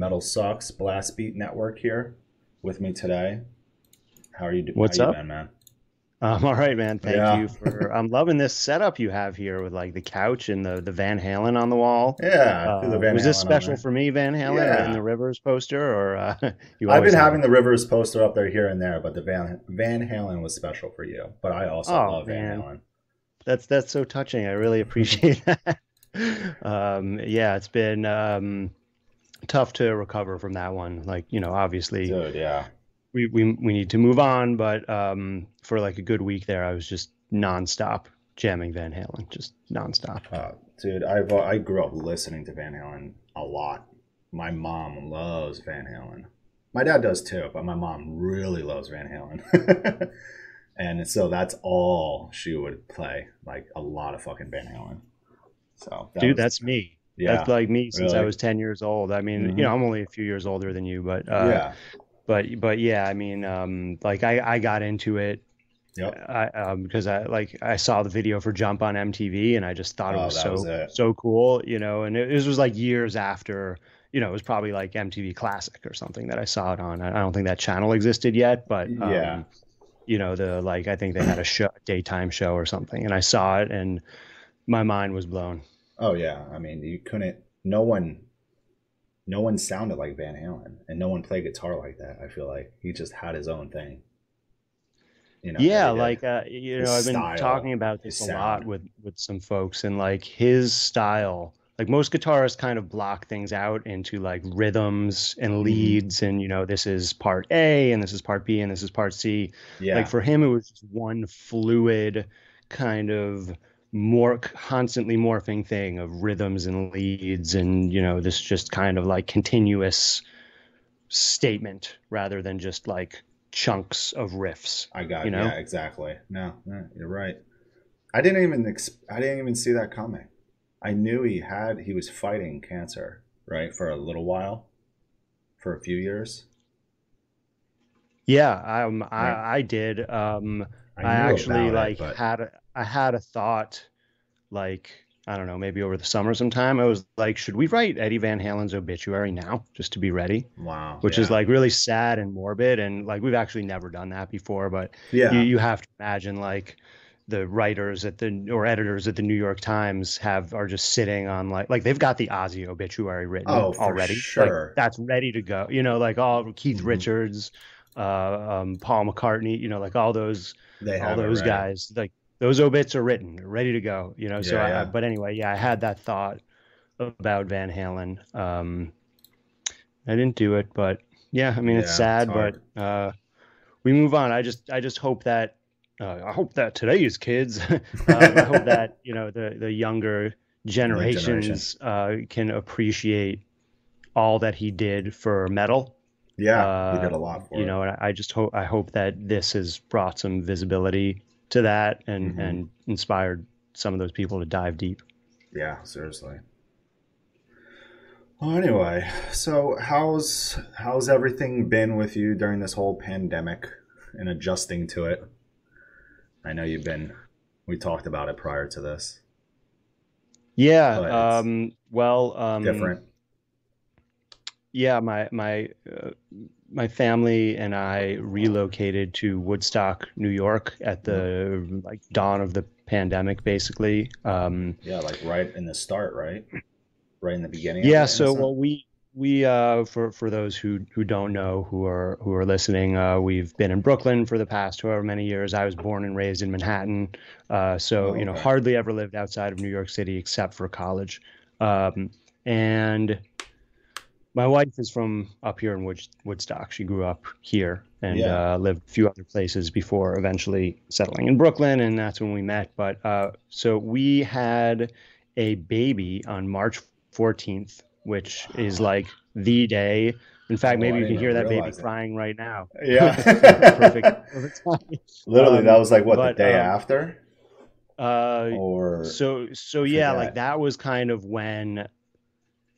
Metal Sucks Blast Beat Network here with me today. How are you doing? What's up? been, man? I'm um, all right, man. Thank Yeah. you for. I'm loving this setup you have here with like the couch and the the Van Halen on the wall. Yeah, Uh, the Van was this Halen on special for me, Van Halen, Yeah. in the Rivers poster, or uh, you I've been having the Rivers poster up there here and there, but the Van Van Halen was special for you. But I also Oh, love Van man. Halen. That's that's so touching. I really appreciate that. Um, yeah, it's been um, tough to recover from that one. Like you know, obviously Dude, yeah. we we we need to move on, but um, for like a good week there, I was just nonstop jamming Van Halen, just nonstop. Uh, dude, I've I grew up listening to Van Halen a lot. My mom loves Van Halen. My dad does too, but my mom really loves Van Halen. and so that's all she would play, like a lot of fucking Van Halen. So that Dude, was- that's me. Yeah, That's like me since I was 10 years old. I mean, Mhm. you know, I'm only a few years older than you, but uh, yeah, but but yeah, I mean, um, like I I got into it yep, I um because I like I saw the video for Jump on MTV and I just thought it Oh, was so was it. so cool, you know, and it, this was like years after, you know, it was probably like MTV Classic or something that I saw it on. I I don't think that channel existed yet, but um, Yeah. you know, the like I think they had a show, daytime show or something, and I saw it and my mind was blown. Oh yeah. I mean, you couldn't. No one, no one sounded like Van Halen, and no one played guitar like that. I feel like he just had his own thing. You know, yeah like uh, you know i've been style, talking about this a lot with with some folks and like his style like most guitarists kind of block things out into like rhythms and Mm-hmm. leads and you know this is part a and this is part b and this is part c yeah, like for him it was just one fluid kind of more constantly morphing thing of rhythms and leads and you know this just kind of like continuous statement rather than just like chunks of riffs I got you know? yeah, exactly. No, no, you're right. I didn't even ex- I didn't even see that coming. I knew he had he was fighting cancer, right, for a little while, for a few years. Yeah, um, Right. I I did. Um, I, I, actually like it, but had a, I had a thought, like I don't know, maybe over the summer sometime. I was like, should we write Eddie Van Halen's obituary now, just to be ready? wow, Which is like really sad and morbid, and like we've actually never done that before. But yeah, you you have to imagine like the writers at the or editors at the New York Times have are just sitting on like like they've got the Ozzy obituary written Oh, already. Like, sure. that's ready to go. You know, like all Keith Mhm. Richards, uh, um, Paul McCartney. You know, like all those they all those guys. Like those obits are written, ready to go. You know. So, Yeah, I, yeah. but anyway, yeah, I had that thought about Van Halen. Um, I didn't do it, but yeah, I mean it's sad, it's but uh, we move on. I just I just hope that uh, I hope that today's kids, um, I hope that you know the the younger generations uh, can appreciate all that he did for metal. Yeah, he Uh, did a lot for you it. know, and I I just hope I hope that this has brought some visibility to that and Mhm. and inspired some of those people to dive deep. Yeah, seriously. Well, anyway, so how's how's everything been with you during this whole pandemic and adjusting to it? I know you've been. We talked about it prior to this. Yeah. Um, well, um, Different. yeah, my my uh, my family and I relocated to Woodstock, New York, at the like dawn of the pandemic, basically. Um, Yeah, like right in the start, right? Right in the beginning. yeah. So, well, we we uh, for for those who who don't know, who are who are listening, uh, we've been in Brooklyn for the past however many years. I was born and raised in Manhattan, uh, so Oh, you know, hardly ever lived outside of New York City except for college. Um, and my wife is from up here in Wood, Woodstock. She grew up here and Yeah. uh, lived a few other places before eventually settling in Brooklyn, and that's when we met. But uh, so we had a baby on March 14th, which is like the day. In fact, Oh, maybe you can hear that baby crying right now. Yeah. perfect, perfect. Literally, Um, that was like what but, the day um, after, Uh, or so so yeah, like that was kind of when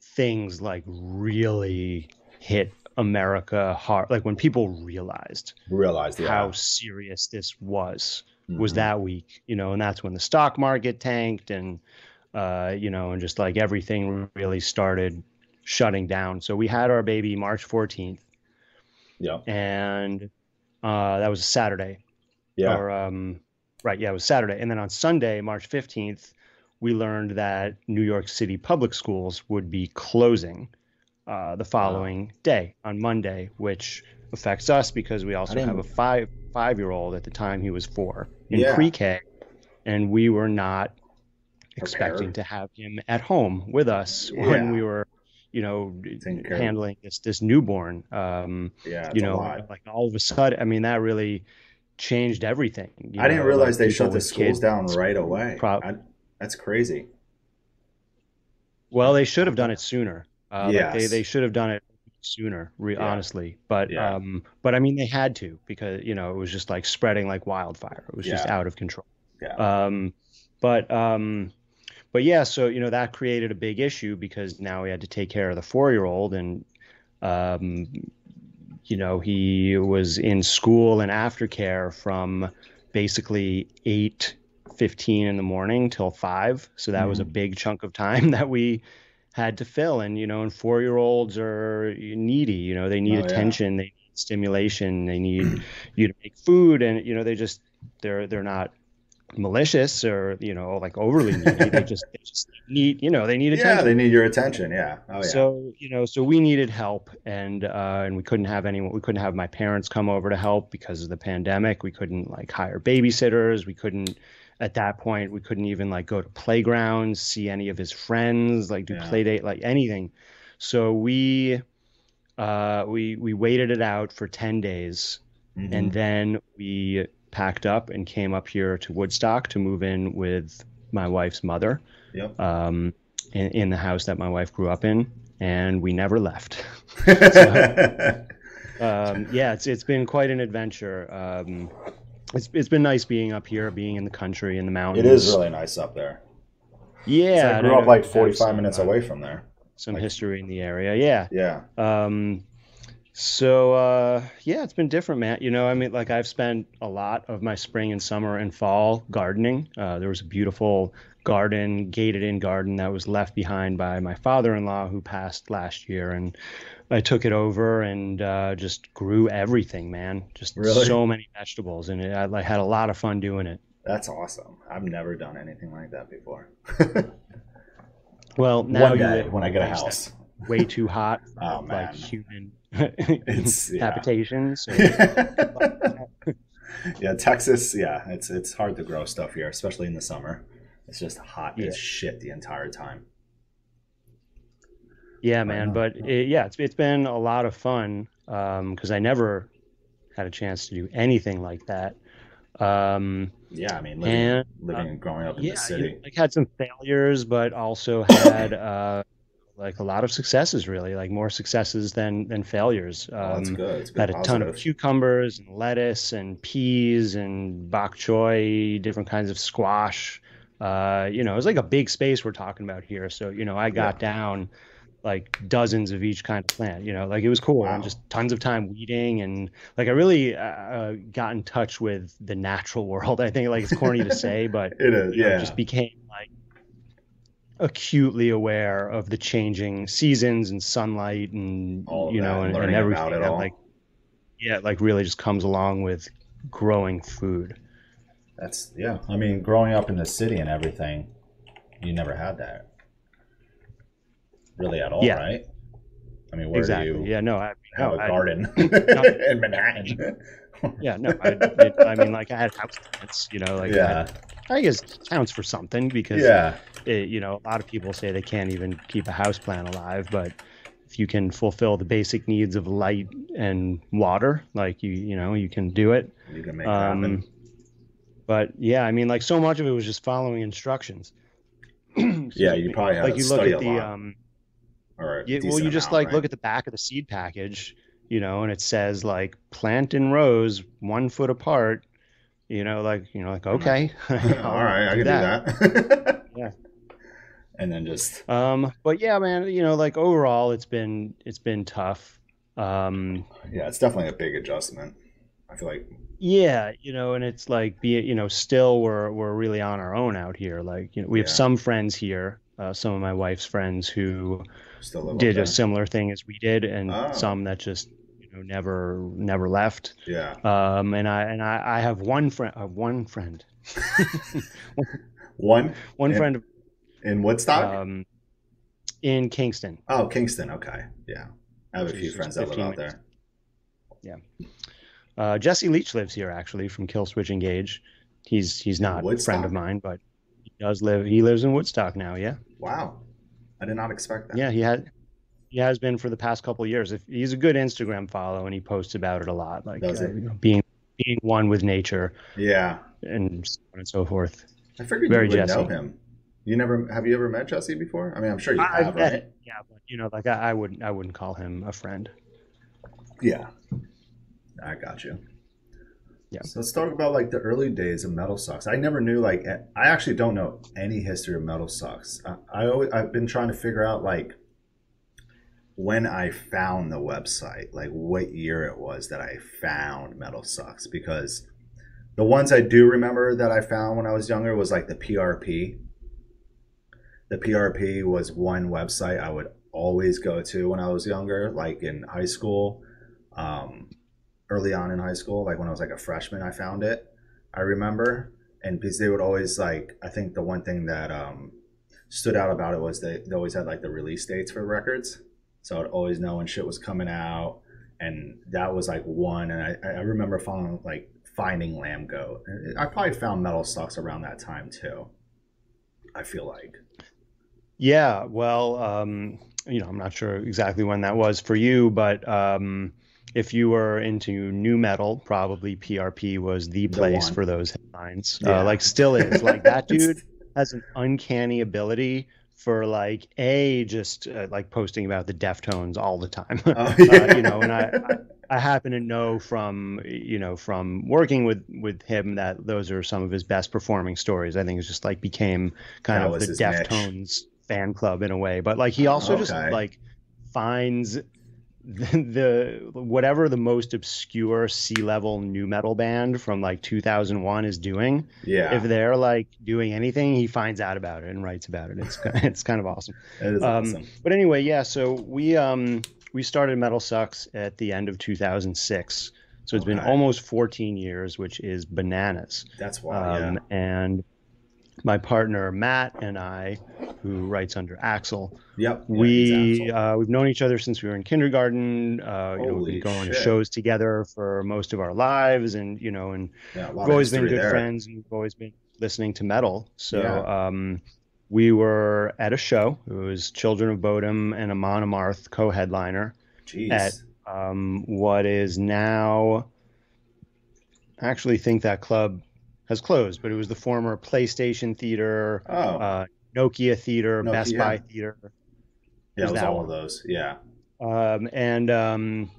things like really hit America hard. Like when people realized realized yeah. how serious this was was Mhm. that week, you know, and that's when the stock market tanked and uh, you know, and just like everything really started shutting down. So we had our baby March 14th, Yeah. and uh, that was a Saturday. Yeah. Or um, right, yeah, it was Saturday. And then on Sunday, March 15th, we learned that New York City public schools would be closing uh, the following day on Monday, which affects us because we also have a five five year old at the time he was four in Yeah. pre-K, and we were not expecting Prepared. to have him at home with us Yeah. when we were, you know, handling this this newborn. Um, Yeah. You know, like all of a sudden, I mean, that really changed everything. you I didn't realize like they shut the schools kids- down right away. I- that's crazy. Well, they should have done it sooner. Uh, like they they should have done it sooner, re- Yeah. honestly. But Yeah. um, but I mean, they had to because you know it was just like spreading like wildfire. It was just out of control. Yeah. Um, but um, but yeah, so you know that created a big issue because now we had to take care of the four-year-old, and um, you know he was in school and aftercare from basically eight fifteen in the morning till five. So that was a big chunk of time that we had to fill. And you know, and four-year-olds are needy. You know, they need Oh, yeah. attention, they need stimulation, they need you to make food, and you know, they just they're they're not malicious or you know like overly needy. they just they just need you know they need attention. Yeah, they need your attention. Yeah. Oh yeah. So you know, so we needed help, and uh, and we couldn't have anyone. We couldn't have my parents come over to help because of the pandemic. We couldn't like hire babysitters. We couldn't. At that point, we couldn't even like go to playgrounds, see any of his friends, like do Yeah. play date, like anything. So we, uh, we we waited it out for ten days, Mhm. and then we packed up and came up here to Woodstock to move in with my wife's mother Yep. um, in, in the house that my wife grew up in, and we never left. Um, yeah, it's it's been quite an adventure. Um, it's it's been nice being up here, being in the country, in the mountains. It is really nice up there. yeah. I grew up like 45 minutes uh, away from there. Some like- history in the area. Yeah. Yeah. Um, so uh, yeah, it's been different, Matt. You know, I mean, like I've spent a lot of my spring and summer and fall gardening. Uh, there was a beautiful garden, gated-in garden that was left behind by my father-in-law who passed last year, and I took it over and uh, just grew everything, man. Just Really? so many vegetables, and it, I like, had a lot of fun doing it. That's awesome. I've never done anything like that before. Well, now One day when I get a house. way too hot, for, Oh, man. like human yeah. habitation. So yeah, Texas. Yeah, it's it's hard to grow stuff here, especially in the summer. It's just hot Yeah. as shit the entire time. Yeah, man. But it, yeah, it's it's been a lot of fun because I never had a chance to do anything like that. Um, Yeah, I mean, living, and living and growing up in yeah, the you city. know, like had some failures, but also had uh, like a lot of successes. Really, like more successes than than failures. oh, that's Um, good. Had a ton of cucumbers and lettuce and peas and bok choy, different kinds of squash. Uh, you know, it was like a big space we're talking about here. So, you know, I got down like dozens of each kind of plant, you know, like it was cool wow. and just tons of time weeding. And like I really uh, uh, got in touch with the natural world. I think like it's corny to say, but It is. you know, Yeah. just became like acutely aware of the changing seasons and sunlight and you that, know and, and everything that all. like yeah like really just comes along with growing food That's yeah. I mean, growing up in the city and everything, you never had that really at all, Yeah. right? I mean, where exactly do you yeah no I, have no, a I- garden in Manhattan? yeah no I, it, I mean like I had house plants you know like yeah, I, I guess counts for something because yeah, it, you know a lot of people say they can't even keep a house plant alive but if you can fulfill the basic needs of light and water like you you know you can do it you can make it happen. Um, but yeah, I mean, like so much of it was just following instructions. Yeah, you probably had like to you look at a the lot, um, or you, well, you just amount, like right? look at the back of the seed package, you know, and it says like plant in rows, one foot apart. You know, like you know, like okay, All right, I can do that. Yeah. And then just Um, but yeah, man, you know, like overall, it's been it's been tough. Um, yeah, it's definitely a big adjustment. I feel like Yeah, you know, and it's like be you know, still we're we're really on our own out here. Like, you know, we have Yeah. some friends here, uh, some of my wife's friends who Still live up did a similar thing as we did, and Oh. some that just you know never never left. Yeah. Um, and I and I, I have one friend, uh, one friend, One one Yeah. friend in Woodstock. um, in Kingston. oh, Kingston. Okay. Yeah. I have a few friends that live 15 out there. Yeah. Uh, Jesse Leach lives here actually from Killswitch Engage. He's he's not a friend of mine, but he does live. He lives in Woodstock now. Yeah, Wow. I did not expect that. yeah. He had he has been for the past couple of years. If he's a good Instagram follow, and he posts about it a lot, like uh, he? you know, being being one with nature Yeah. and so on and so forth. I figured Very you would Jesse. know him. You never have you ever met Jesse before? I mean, I'm sure you I- have, I- right? Yeah, but you know, like I, I wouldn't I wouldn't call him a friend. Yeah. I got you. Yeah. So let's talk about like the early days of Metal Sucks. I never knew like I actually don't know any history of Metal Sucks. I, I always I've been trying to figure out like when I found the website, like what year it was that I found Metal Sucks because the ones I do remember that I found when I was younger was like the PRP. The PRP was one website I would always go to when I was younger, like in high school. Um, early on in high school, like when I was like a freshman, I found it. I remember, and because they would always like, I think the one thing that um, stood out about it was they, they always had like the release dates for records, so I'd always know when shit was coming out, and that was like one. And I, I remember finding like finding Lamb Goat. I probably found Metal Sucks around that time too. I feel like. Yeah, well, um, you know, I'm not sure exactly when that was for you, but um, if you were into nu metal, probably PRP was the The place one. for those headlines. Yeah. Uh, like, still is. Like that dude has an uncanny ability for like a just uh, like posting about the Deftones all the time. Oh, uh, you know, and I, I I happen to know from you know from working with with him that those are some of his best performing stories. I think it's just like became kind That of the his niche. Deftones fan club in a way. But like he also just Okay. like finds the, the whatever the most obscure sea level nu metal band from like 2001 is doing. yeah, If they're like doing anything, he finds out about it and writes about it. It's it's kind of awesome. it is um, awesome. But anyway, yeah. So we um we started Metal Sucks at the end of 2006. So it's been almost 14 years, which is bananas. That's why. Um, And my partner Matt and I, who writes under Axl. Yep. We uh, we've known each other since we were in kindergarten. Uh, you know, we've been going to shows together for most of our lives, and you know, and Yeah, we've always been good there. friends. and We've always been listening to metal. So Yeah. um, we were at a show. It was Children of Bodom and Amon Amarth co-headliner Jeez. at um, what is now. I actually think that club has closed, but it was the former PlayStation Theater, oh, uh, Nokia Theater, Best Buy Theater. yeah, it was all one. of those. Yeah. Um, and um,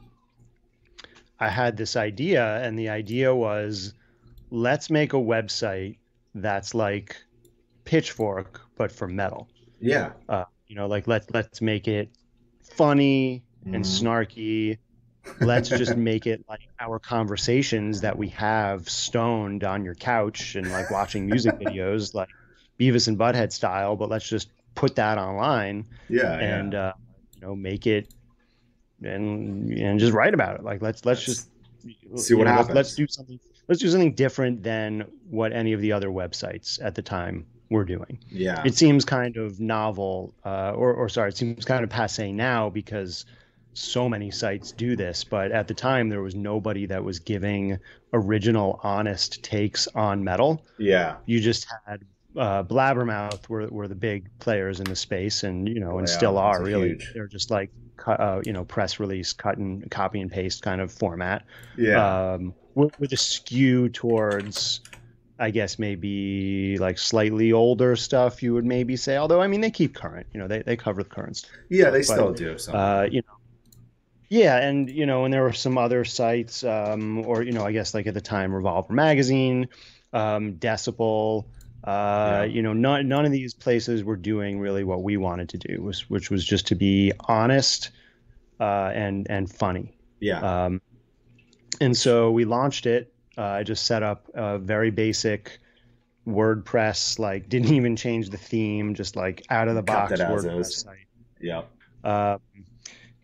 I had this idea, and the idea was let's make a website that's like Pitchfork, but for metal. Yeah. Uh, you know, like let let's make it funny and Mhm. snarky. Let's just make it like our conversations that we have stoned on your couch and like watching music videos, like Beavis and Butthead style. But let's just put that online Yeah. and yeah. uh, you know make it and and just write about it. Like let's let's just see what know, happens. Let's do something. Let's do something different than what any of the other websites at the time were doing. yeah. It seems kind of novel, uh, or or sorry, it seems kind of passe now because so many sites do this. But at the time, there was nobody that was giving original, honest takes on metal yeah. you just had uh, Blabbermouth were, were the big players in the space, and you know, and Yeah, still are really. huge. They're just like uh, you know, press release, cut and copy and paste kind of format. Yeah. Um, with, with a skew towards, I guess maybe like slightly older stuff. You would maybe say, although I mean they keep current. You know, they they cover the current stuff. yeah. They but, still do. Uh, you know. Yeah, and you know, and there were some other sites, um, or you know, I guess like at the time, Revolver Magazine, um, Decibel. Uh, Yeah. You know, none none of these places were doing really what we wanted to do, was which was just to be honest uh, and and funny. yeah. Um, and so we launched it. Uh, I just set up a very basic WordPress, like didn't even change the theme, just like out of the box WordPress site. Yep. Um,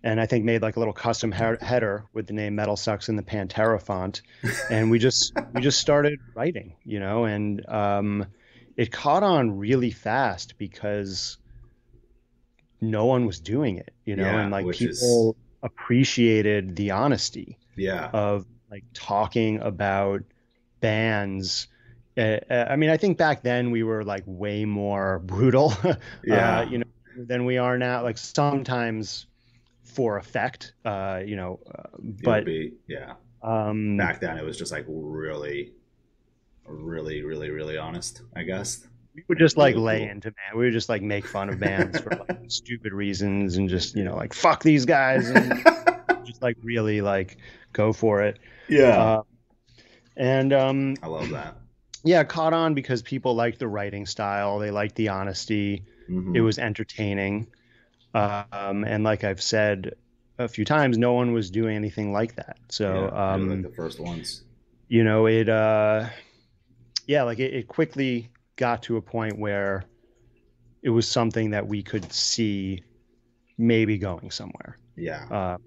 and I think made like a little custom he- header with the name Metal Sucks in the Pantera font, and we just we just started writing, you know, and um, it caught on really fast because no one was doing it, you know, Yeah, and like which is- people appreciated the honesty Yeah. of like talking about bands. Uh, uh, I mean, I think back then we were like way more brutal, Yeah. uh, you know, than we are now. Like sometimes for effect, uh, you know, uh, but be, yeah. um, Back then, it was just like really, really, really, really honest. I guess. we would just like really lay cool. into band. We would just like make fun of bands for like stupid reasons and just you know like fuck these guys and just like really like go for it. yeah. Uh, and um, I love that. yeah, caught on because people liked the writing style. They liked the honesty. Mhm. It was entertaining. Um, and like I've said a few times, no one was doing anything like that. So, Yeah, um, like the first ones. you know, it, uh, yeah, like it, it quickly got to a point where it was something that we could see maybe going somewhere. Yeah. Um,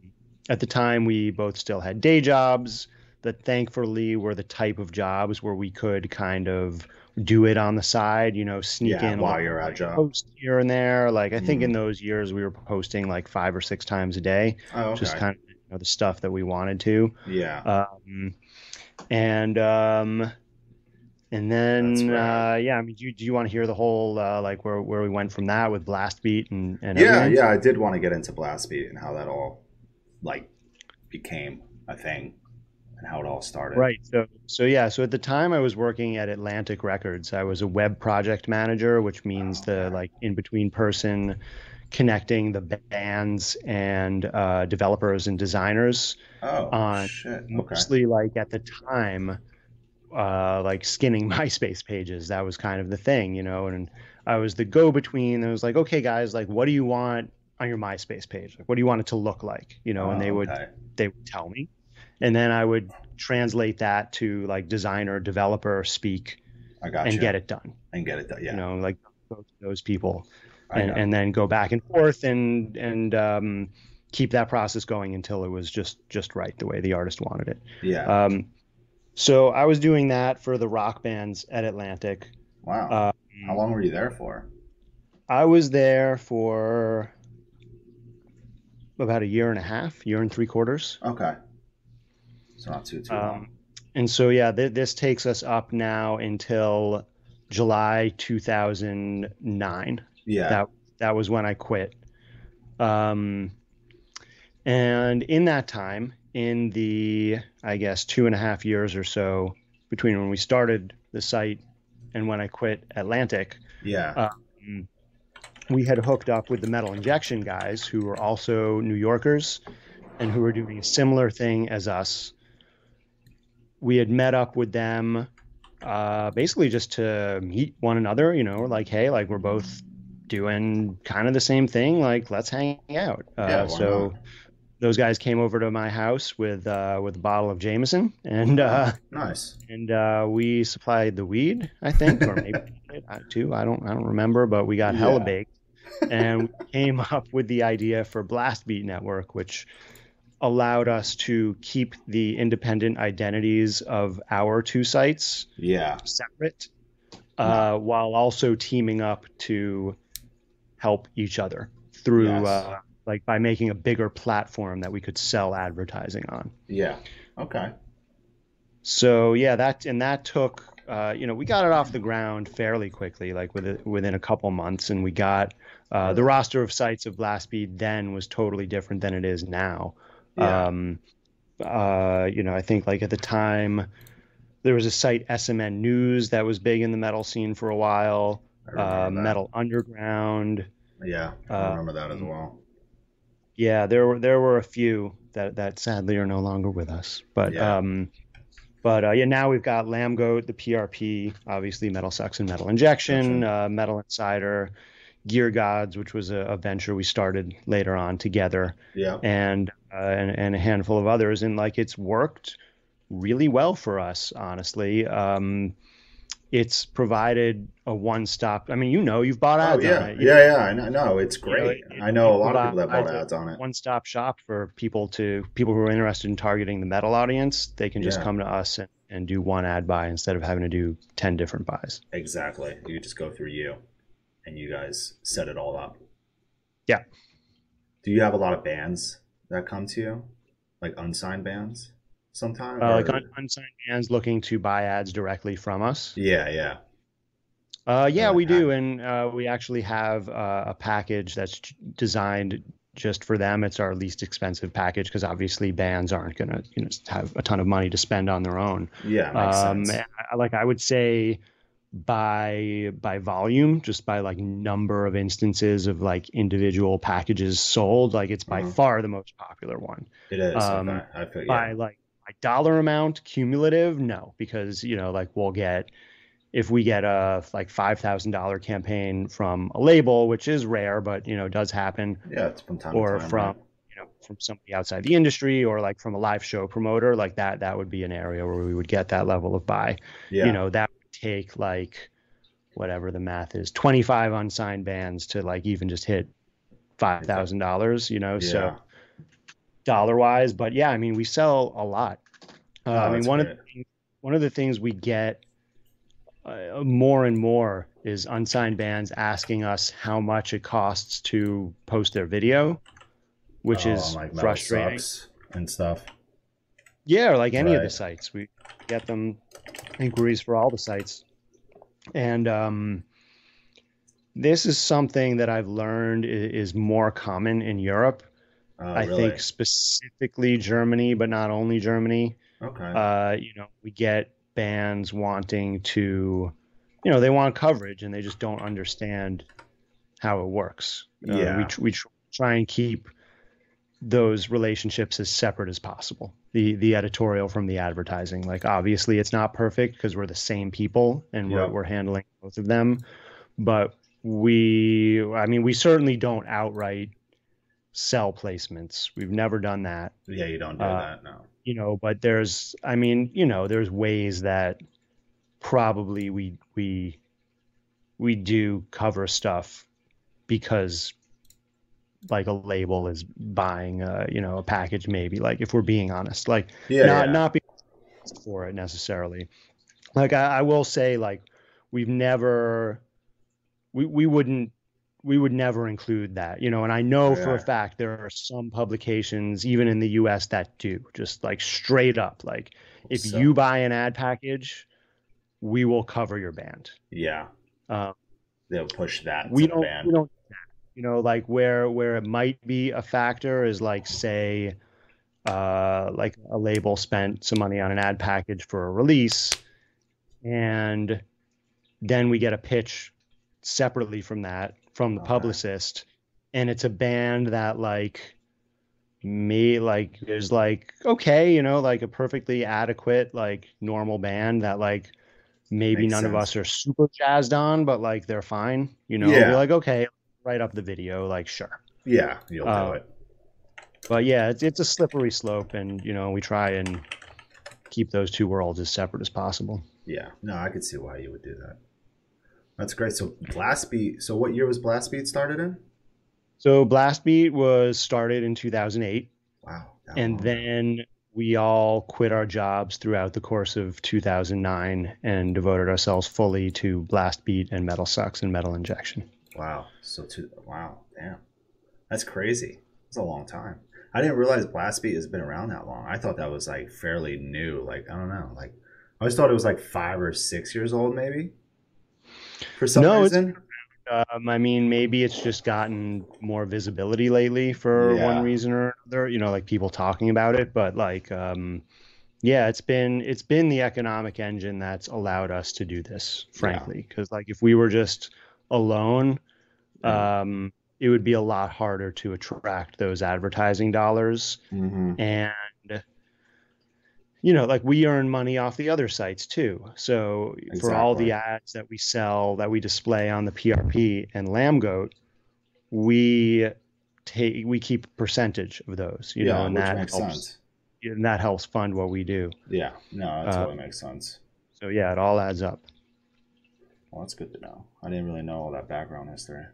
at the time, we both still had day jobs that thankfully were the type of jobs where we could kind of do it on the side, you know, sneak Yeah, in while you're at like, job. post here and there. Like I think in those years we were posting like five or six times a day, oh, okay. just kind of you know, the stuff that we wanted to. yeah. Um, and um, and then rad. uh, yeah, I mean, do you, do you want to hear the whole uh, like where where we went from that with Blast Beat and and yeah, everything? yeah. I did want to get into Blast Beat and how that all like became a thing and how it all started. Right. So so yeah, so at the time I was working at Atlantic Records. I was a web project manager, which means Oh, the like in between person connecting the bands and uh, developers and designers. Oh on shit. Okay. Mostly like at the time, uh, like skinning MySpace pages. That was kind of the thing, you know. And I was the go-between. I was like, okay, guys, like, what do you want on your MySpace page? Like, what do you want it to look like? You know, and they Oh, would okay. they would tell me and then i would translate that to like designer developer speak I got and you. get it done and get it done. Yeah. you know like those people and, and then go back and forth and and um, keep that process going until it was just just right the way the artist wanted it yeah. um, so i was doing that for the rock bands at atlantic wow. uh, how long were you there for? i was there for about a year and a half year and three quarters Okay. So not too too long. Um, and so, yeah, th- this takes us up now until July 2009. Yeah. That that was when I quit. Um, and in that time, in the I guess two and a half years or so between when we started the site and when I quit Atlantic, yeah. um, we had hooked up with the metal injection guys who were also New Yorkers and who were doing a similar thing as us. We had met up with them uh, basically just to meet one another, you know, like, hey, like we're both doing kind of the same thing, like let's hang out. Uh, Yeah, so not? those guys came over to my house with uh, with a bottle of Jameson and uh, nice. and uh, we supplied the weed, I think, or maybe I- two. I don't, I don't remember, but we got hella Yeah. baked, and we came up with the idea for Blast Beat Network, which allowed us to keep the independent identities of our two sites Yeah. separate, uh, while also teaming up to help each other through, Yes. uh, like, by making a bigger platform that we could sell advertising on. Yeah. Okay. So yeah, that and that took uh, you know we got it off the ground fairly quickly, like within within a couple months, and we got uh, the roster of sites of Blastbeat then was totally different than it is now. Yeah. Um, uh, you know, I think like at the time there was a site SMN News that was big in the metal scene for a while. Uh, metal Underground. Yeah. I uh, remember that as well. Yeah, there were there were a few that that sadly are no longer with us. But Yeah. um but uh, yeah, now we've got Lamb Goat, the PRP, obviously Metal Sucks and Metal Injection, uh, Metal Insider, Gear Gods, which was a, a venture we started later on together, Yeah. and, uh, and and a handful of others, and like it's worked really well for us, honestly. Um, it's provided a one-stop. I mean, you know, you've bought ads. Oh yeah, on it. You yeah, yeah. I know. No, it's you know, great. it- I know a lot of people that bought ads on it. one-stop shop for people to people who are interested in targeting the metal audience. They can just Yeah. come to us and, and do one ad buy instead of having to do ten different buys. Exactly. You just go through you, and you guys set it all up. Yeah. Do you have a lot of bands that come to you, like unsigned bands, sometimes? Uh, like un- unsigned bands looking to buy ads directly from us. yeah, yeah. Uh, yeah, like we do, and uh, we actually have uh, a package that's designed just for them. It's our least expensive package because obviously bands aren't going to you know have a ton of money to spend on their own. Yeah, makes Um, sense. I- like I would say by by volume, just by like number of instances of like individual packages sold, like it's by Uh-huh. far the most popular one It is. um. I feel by like by dollar amount cumulative no because you know like we'll get if we get a like five thousand dollar campaign from a label which is rare but you know does happen Yeah, it's from time or to time. from right? you know from somebody outside the industry or like from a live show promoter like that that would be an area where we would get that level of buy Yeah. you know that take like whatever the math is 25 unsigned bands to like even just hit five thousand dollars you know yeah. so dollar wise but yeah i mean we sell a lot. Uh, Oh, i mean one of the things, one of the things we get uh, more and more is unsigned bands asking us how much it costs to post their video which Oh, is like frustrating. and stuff. yeah or like any of the sites. We get them inquiries for all the sites and um this is something that i've learned is more common in europe Oh, I really? think specifically Germany, but not only Germany. Okay. Uh, you know, we get bands wanting to, you know, they want coverage and they just don't understand how it works. Uh, Yeah. we tr- we tr- try and keep those relationships as separate as possible. The the editorial from the advertising. Like obviously it's not perfect because we're the same people and we're we're handling both of them, but we I mean we certainly don't outright sell placements. We've never done that yeah, you don't do uh, that. No. you know but there's i mean you know there's ways that probably we we we do cover stuff because like a label is buying a you know a package maybe like if we're being honest like Yeah. not yeah. not because for it necessarily like I, I will say like we've never we we wouldn't we would never include that you know and i know for a fact there are some publications even in the us that do just like straight up like if So- you buy an ad package we will cover your band Yeah. um, They'll push that we don't band. we don't. You know like where where it might be a factor is like say uh like a label spent some money on an ad package for a release and then we get a pitch separately from that from the Okay. publicist and it's a band that like me like is like okay you know like a perfectly adequate like normal band that like maybe Makes none of us are super jazzed on but like they're fine you know Yeah. we're like okay write up the video like sure Yeah, you'll Uh, do it. but yeah it's, it's a slippery slope and you know we try and keep those two worlds as separate as possible Yeah. No, I could see why you would do that. That's great. So Blast Beat. So what year was Blast Beat started in? so blast beat was started in 2008 Wow. and long. then we all quit our jobs throughout the course of 2009 and devoted ourselves fully to blast beat and metal sucks and metal injection Wow. So two. Wow. Damn. That's crazy. It's a long time. I didn't realize Blast Beat has been around that long. I thought that was like fairly new. Like I don't know. Like I always thought it was like five or six years old, maybe. For some No, reason. Um, I mean, maybe it's just gotten more visibility lately for Yeah. one reason or another. You know, like people talking about it, but like, um, yeah, it's been it's been the economic engine that's allowed us to do this, frankly. Because like, if we were just alone, um, it would be a lot harder to attract those advertising dollars hmm and you know like we earn money off the other sites too so for all the ads that we sell that we display on the prp and lambgoat we take we keep percentage of those you yeah, know and that helps sense. and that helps fund what we do Yeah. No, that Uh, totally makes sense. so yeah it all adds up Well, that's good to know. I didn't really know all that background history.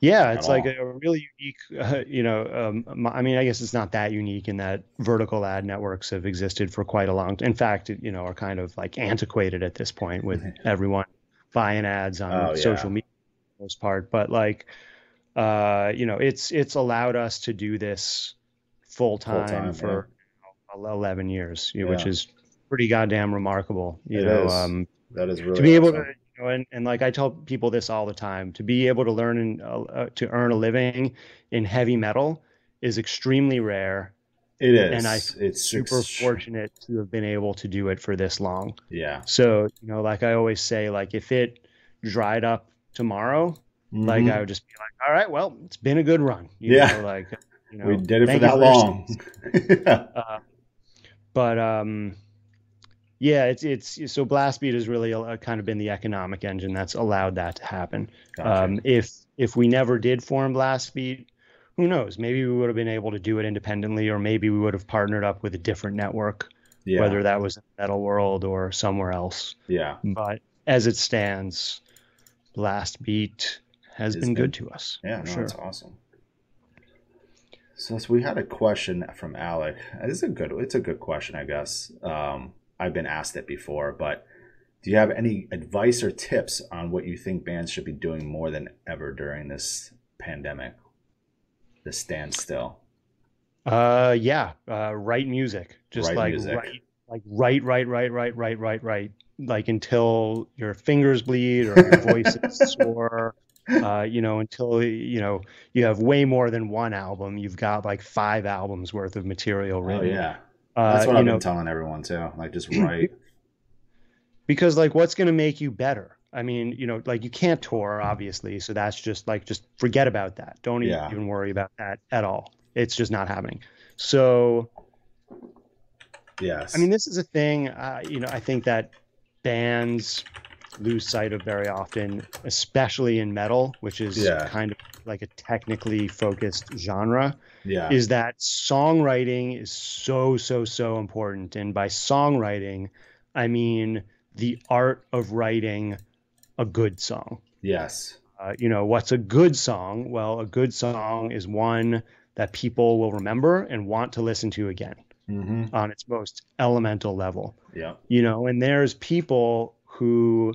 Yeah, it's like all. a, really unique, uh, you know, um, I mean, I guess it's not that unique in that vertical ad networks have existed for quite a long In fact, you know, are kind of like antiquated at this point with everyone buying ads on Oh, yeah. social media for the most part. But like, uh, you know, it's it's allowed us to do this full time for you know, 11 years, you know, which is pretty goddamn remarkable. You It know, um, That is really to be able to you know, and, and like i tell people this all the time to be able to learn and uh, uh, to earn a living in heavy metal is extremely rare It is. and I it's super fortunate to have been able to do it for this long Yeah. so you know like i always say like if it dried up tomorrow like Mhm. i would just be like all right well it's been a good run you Yeah. know, like you know we did it for that long. yeah. uh, but um, yeah, it's it's so Blastbeat has really uh, kind of been the economic engine that's allowed that to happen. Gotcha. Um, if if we never did form Blastbeat, who knows? Maybe we would have been able to do it independently, or maybe we would have partnered up with a different network, yeah. whether that was in Metal World or somewhere else. yeah. But as it stands, Blastbeat has It's been been- good to us. Yeah, no, sure. that's awesome. So, so we had a question from Alec. Is a good. It's a good question, I guess. Um, I've been asked it before, but do you have any advice or tips on what you think bands should be doing more than ever during this pandemic, this standstill? Uh, yeah. Uh, write music. Just Write like music. write, like write, write, write, write, write, write, write, like until your fingers bleed or your voice is sore. Uh, you know, until you know you have way more than one album. You've got like five albums worth of material Oh yeah, Uh, that's what I've know, been telling everyone too. Like just write. because like what's going to make you better i mean you know like you can't tour obviously so that's just like just forget about that don't Yeah. even worry about that at all it's just not happening so Yes. i mean this is a thing uh, you know i think that bands lose sight of very often especially in metal which is Yeah. kind of like a technically focused genre yeah. is that songwriting is so so so important and by songwriting i mean the art of writing a good song yes. uh, you know what's a good song well a good song is one that people will remember and want to listen to again hmm on its most elemental level Yeah. you know and there's people who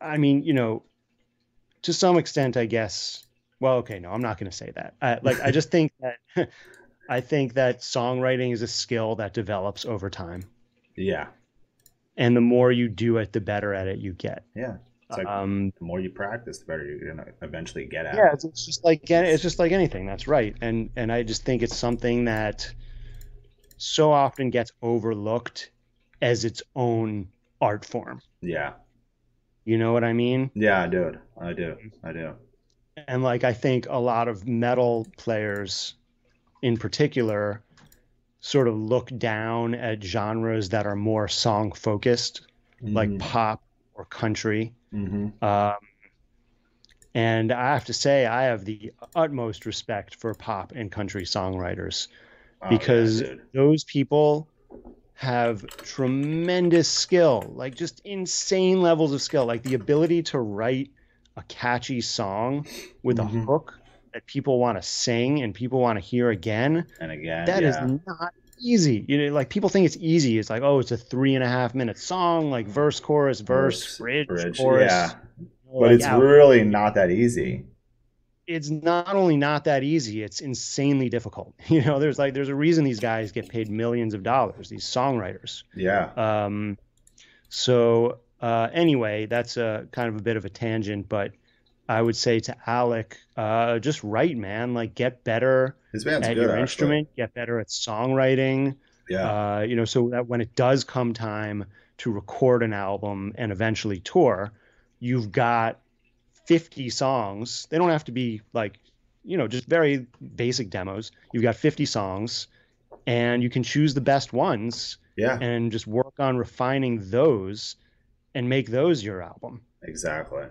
i mean you know to some extent i guess well okay no i'm not going to say that I, like i just think that i think that songwriting is a skill that develops over time Yeah. and the more you do it the better at it you get Yeah. Like um the more you practice, the better you're gonna eventually get at. yeah it's, it's just like it's just like anything that's right and and i just think it's something that so often gets overlooked as its own art form Yeah. you know what i mean Yeah, I do. I do. I do. and like I think a lot of metal players in particular sort of look down at genres that are more song focused like pop or country hmm um, and i have to say i have the utmost respect for pop and country songwriters because those people have tremendous skill, like just insane levels of skill, like the ability to write a catchy song with Mhm. a hook that people want to sing and people want to hear again. and again, That is yeah. not easy. You know, like people think it's easy. It's like, oh, it's a three and a half minute song, like verse, chorus, verse, Verse, bridge, bridge, chorus. yeah. you know, but like it's out. really not that easy. It's not only not that easy it's insanely difficult you know there's like there's a reason these guys get paid millions of dollars these songwriters Yeah. um so uh anyway that's a kind of a bit of a tangent but i would say to alec uh just write man like get better His band's at good. your actually. instrument get better at songwriting Yeah. uh, you know, so that when it does come time to record an album and eventually tour, you've got 50 songs. They don't have to be like, you know, just very basic demos. You've got 50 songs and you can choose the best ones yeah. and just work on refining those and make those your album, Exactly.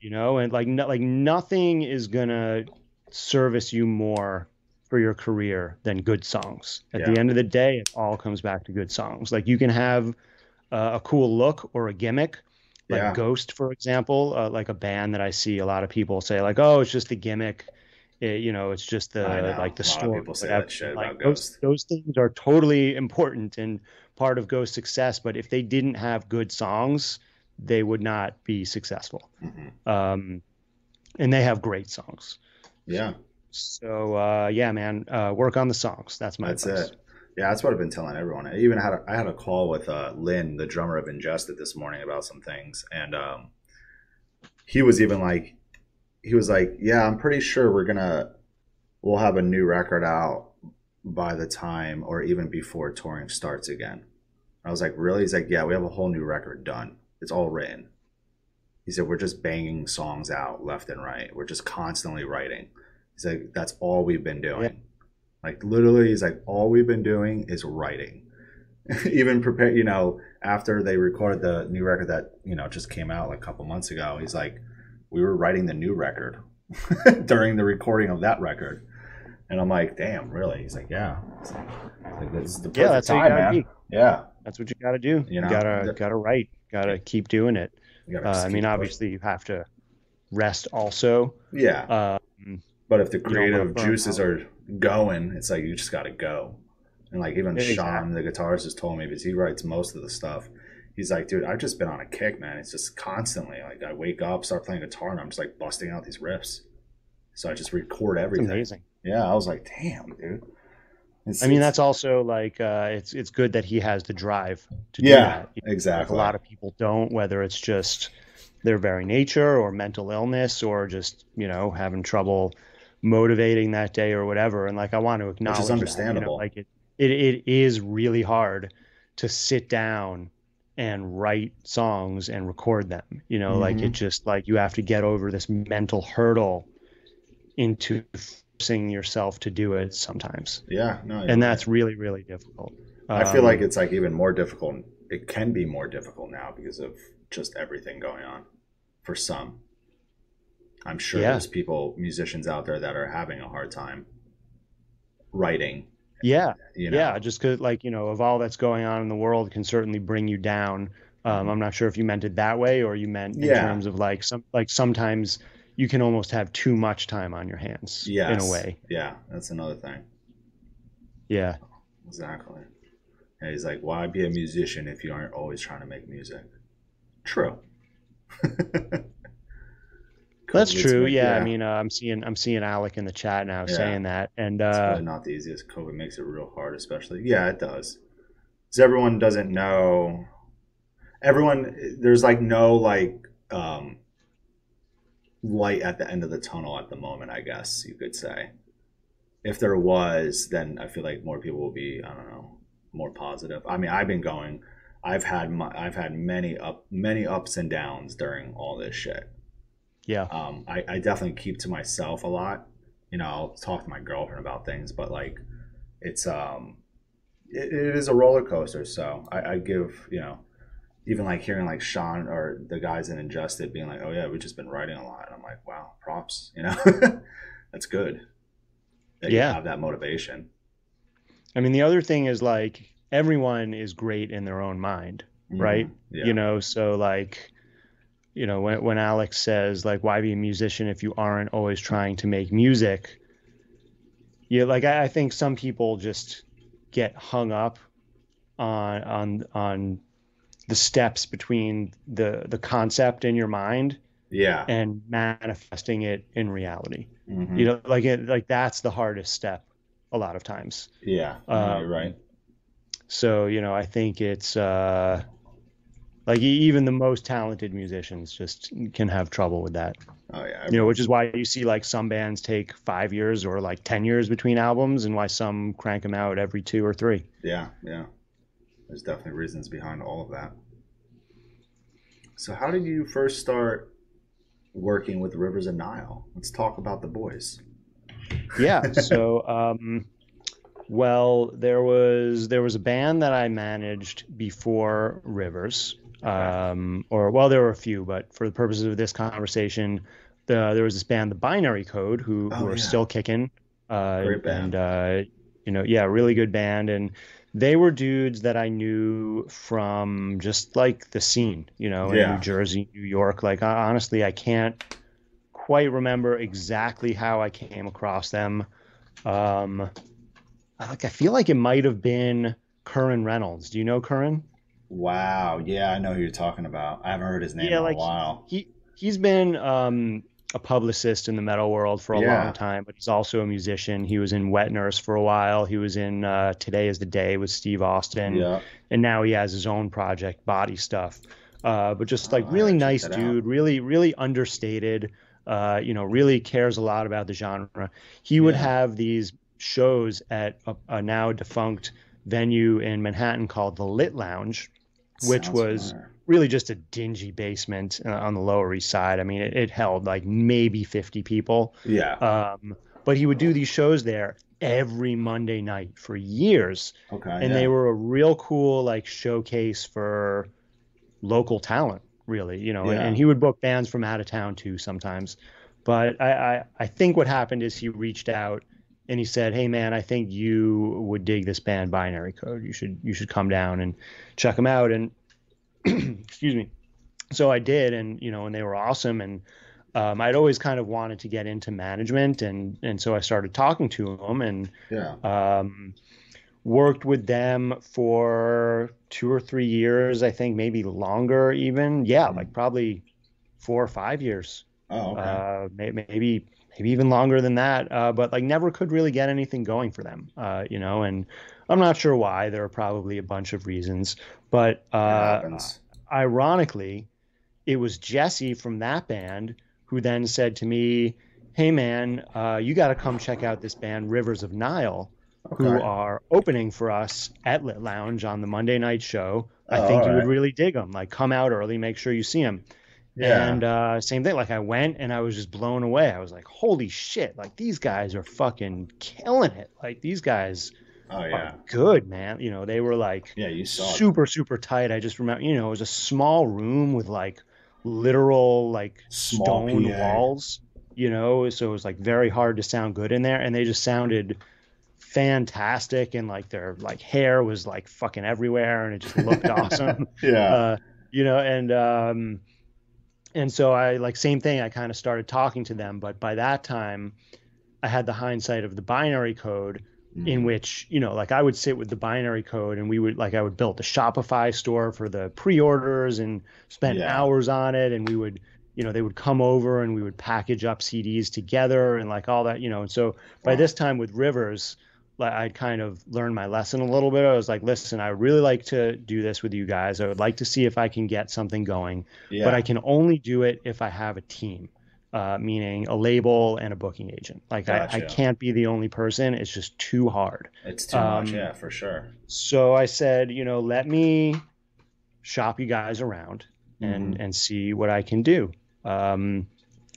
you know, and like, no, like nothing is going to service you more for your career than good songs. At Yeah. the end of the day, it all comes back to good songs. Like you can have uh, a cool look or a gimmick. Like Yeah. Ghost, for example, uh, like a band that I see a lot of people say, like, "Oh, it's just the gimmick." It- you know, it's just the like the A lot of story. people say that shit Like, about those, Ghost. those things are totally important and part of Ghost's success. But if they didn't have good songs, they would not be successful. Mhm. Um, and they have great songs. Yeah, So uh, yeah, man, uh, work on the songs. That's my that's advice. it. Yeah, that's what I've been telling everyone. I even had a, I had a call with uh, Lyn, the drummer of Ingested, this morning about some things, and um, he was even like, he was like, "Yeah, I'm pretty sure we're gonna, we'll have a new record out by the time, or even before touring starts again." I was like, "Really?" He's like, "Yeah, we have a whole new record done. It's all written." He said, "We're just banging songs out left and right. We're just constantly writing." He's like, "That's all we've been doing." Like literally, he's like, all we've been doing is writing. Even prepare, you know, after they recorded the new record that you know just came out like a couple months ago, he's like, we were writing the new record during the recording of that record, and I'm like, damn, really? He's like, yeah. It's like, like, this is the Yeah, that's how you time, gotta man. Yeah, That's what you got to do. You You, gotta the- gotta write. Gotta keep doing it. Uh, I mean, pushing. obviously, you have to rest also. yeah. Um, But if the creative juices are going, it's like you just got to go. And like even Yeah, Sean, the guitarist, has told me because he writes most of the stuff. He's like, dude, I've just been on a kick, man. It's just constantly like I wake up, start playing guitar, and I'm just like busting out these riffs. So I just record everything. amazing. Yeah, I was like, damn, dude. It's, I mean, that's also like uh, it's it's good that he has the drive to do yeah, that. Like, exactly. a lot of people don't, whether it's just their very nature or mental illness or just you know having trouble motivating that day or whatever. And like I want to acknowledge that, you know, understandable. like it, it it is really hard to sit down and write songs and record them. You know, like Mhm. it just like you have to get over this mental hurdle into forcing yourself to do it sometimes. yeah, no, And right. that's really, really difficult. I feel like Um, it's like even more difficult. It can be more difficult now because of just everything going on for some. I'm sure Yeah. there's people, musicians out there that are having a hard time writing. yeah, You know, yeah, just because like you know of all that's going on in the world can certainly bring you down. Um, I'm not sure if you meant it that way or you meant in Yeah. terms of like some like sometimes you can almost have too much time on your hands in a way. Yeah, that's another thing. Yeah, Exactly. And he's like, why be a musician if you aren't always trying to make music? True. that's true. make- Yeah, I mean, uh, I'm seeing I'm seeing Alec in the chat now Yeah. saying that, and It's uh, really not the easiest. COVID makes it real hard, especially. Yeah, it does. Because everyone doesn't know. Everyone, there's like no like um, light at the end of the tunnel at the moment. I guess you could say. If there was, then I feel like more people will be. I don't know, more positive. I mean, I've been going. I've had my, I've had many up many ups and downs during all this shit yeah, um, I, I definitely keep to myself a lot. You know, I'll talk to my girlfriend about things, but like, it's um, it, it is a roller coaster. So I, I give you know, even like hearing like Sean or the guys in Ingested being like, oh yeah, we've just been writing a lot. And I'm like, wow, props. You know, that's good. That Yeah. have that motivation. I mean, the other thing is like everyone is great in their own mind. Right. Mhm. Yeah. you know so like you know when, when alex says like why be a musician if you aren't always trying to make music yeah like I, I think some people just get hung up on on on the steps between the the concept in your mind yeah. and manifesting it in reality Mhm. you know like it like that's the hardest step a lot of times yeah. Um, right. so, you know, I think it's uh, like even the most talented musicians just can have trouble with that. Oh yeah. You know, which is why you see like some bands take five years or like 10 years between albums and why some crank them out every two or three. Yeah, yeah. There's definitely reasons behind all of that. So, how did you first start working with Rivers of Nihil? Let's talk about the boys. Yeah. So, um, well, there was there was a band that I managed before Rivers, um, or well, there were a few, but for the purposes of this conversation, the, there was this band, the Binary Code, who, who Oh, are yeah. still kicking. Uh, Great band. And uh, you know, yeah, really good band, and they were dudes that I knew from just like the scene, you know, in Yeah. New Jersey, New York. Like I, honestly, I can't quite remember exactly how I came across them. Um, I- like I feel like it might have been Curran Reynolds. Do you know Curran? Wow. Yeah, I know who you're talking about. I haven't heard his name Yeah, in like a while. he he's been um, a publicist in the metal world for a Yeah. long time, but he's also a musician. He was in Wet Nurse for a while. He was in uh, Today Is the Day with Steve Austin, yeah. and now he has his own project, Body Stuff. Uh, but just like Oh, really nice that out. dude, really really understated. Uh, you know, really cares a lot about the genre. He would have these shows at a, a now defunct venue in Manhattan called the Lit Lounge, which Sounds was really just a dingy basement uh, on the Lower East Side. I mean, it, it held like maybe 50 people. Yeah. Um, but he would do these shows there every Monday night for years. Okay. And yeah. they were a real cool like showcase for local talent, really, you know, and, Yeah. and he would book bands from out of town too sometimes. But I, I, I think what happened is he reached out and he said, "Hey man, I think you would dig this band Binary Code. You should you should come down and check them out." And excuse me. So I did, and you know, and they were awesome. And um, I'd always kind of wanted to get into management, and and so I started talking to them, and Yeah. um, worked with them for two or three years, I think, maybe longer even. Yeah, Mhm. like probably four or five years, Oh, okay. uh, maybe maybe even longer than that. Uh, but like never could really get anything going for them, uh, you know. And I'm not sure why. There are probably a bunch of reasons, but uh, ironically, it was Jesse from that band who then said to me, "Hey man, uh, you got to come check out this band Rivers of Nihil, who are opening for us at Lit Lounge on the Monday night show. I Oh, think you alright. would really dig them. Like, come out early, make sure you see them." Yeah. And uh, same thing. Like, I went and I was just blown away. I was like, "Holy shit! Like, these guys are fucking killing it. Like, these guys oh yeah. are good, man. You know, they were like." Yeah, you saw it. super super tight. I just remember, you know, it was a small room with like literal like Small stone PA. walls, you know, so it was like very hard to sound good in there and they just sounded fantastic and like their like hair was like fucking everywhere and it just looked awesome. Yeah. Uh, you know, and um and so I like same thing, I kind of started talking to them, but by that time I had the hindsight of the binary code in Mhm. which you know like i would sit with the binary code and we would like i would build the shopify store for the pre-orders and spend Yeah. hours on it and we would you know they would come over and we would package up cds together and like all that you know and so by Wow. this time with rivers i'd kind of learned my lesson a little bit i was like listen i would really like to do this with you guys i would like to see if i can get something going yeah. but I can only do it if I have a team, uh, meaning a label and a booking agent. Like I, I can't be the only person. It's just too hard. it's too much. um, Yeah, for sure. So I said, you know, let me shop you guys around and Mhm. and see what I can do. Um,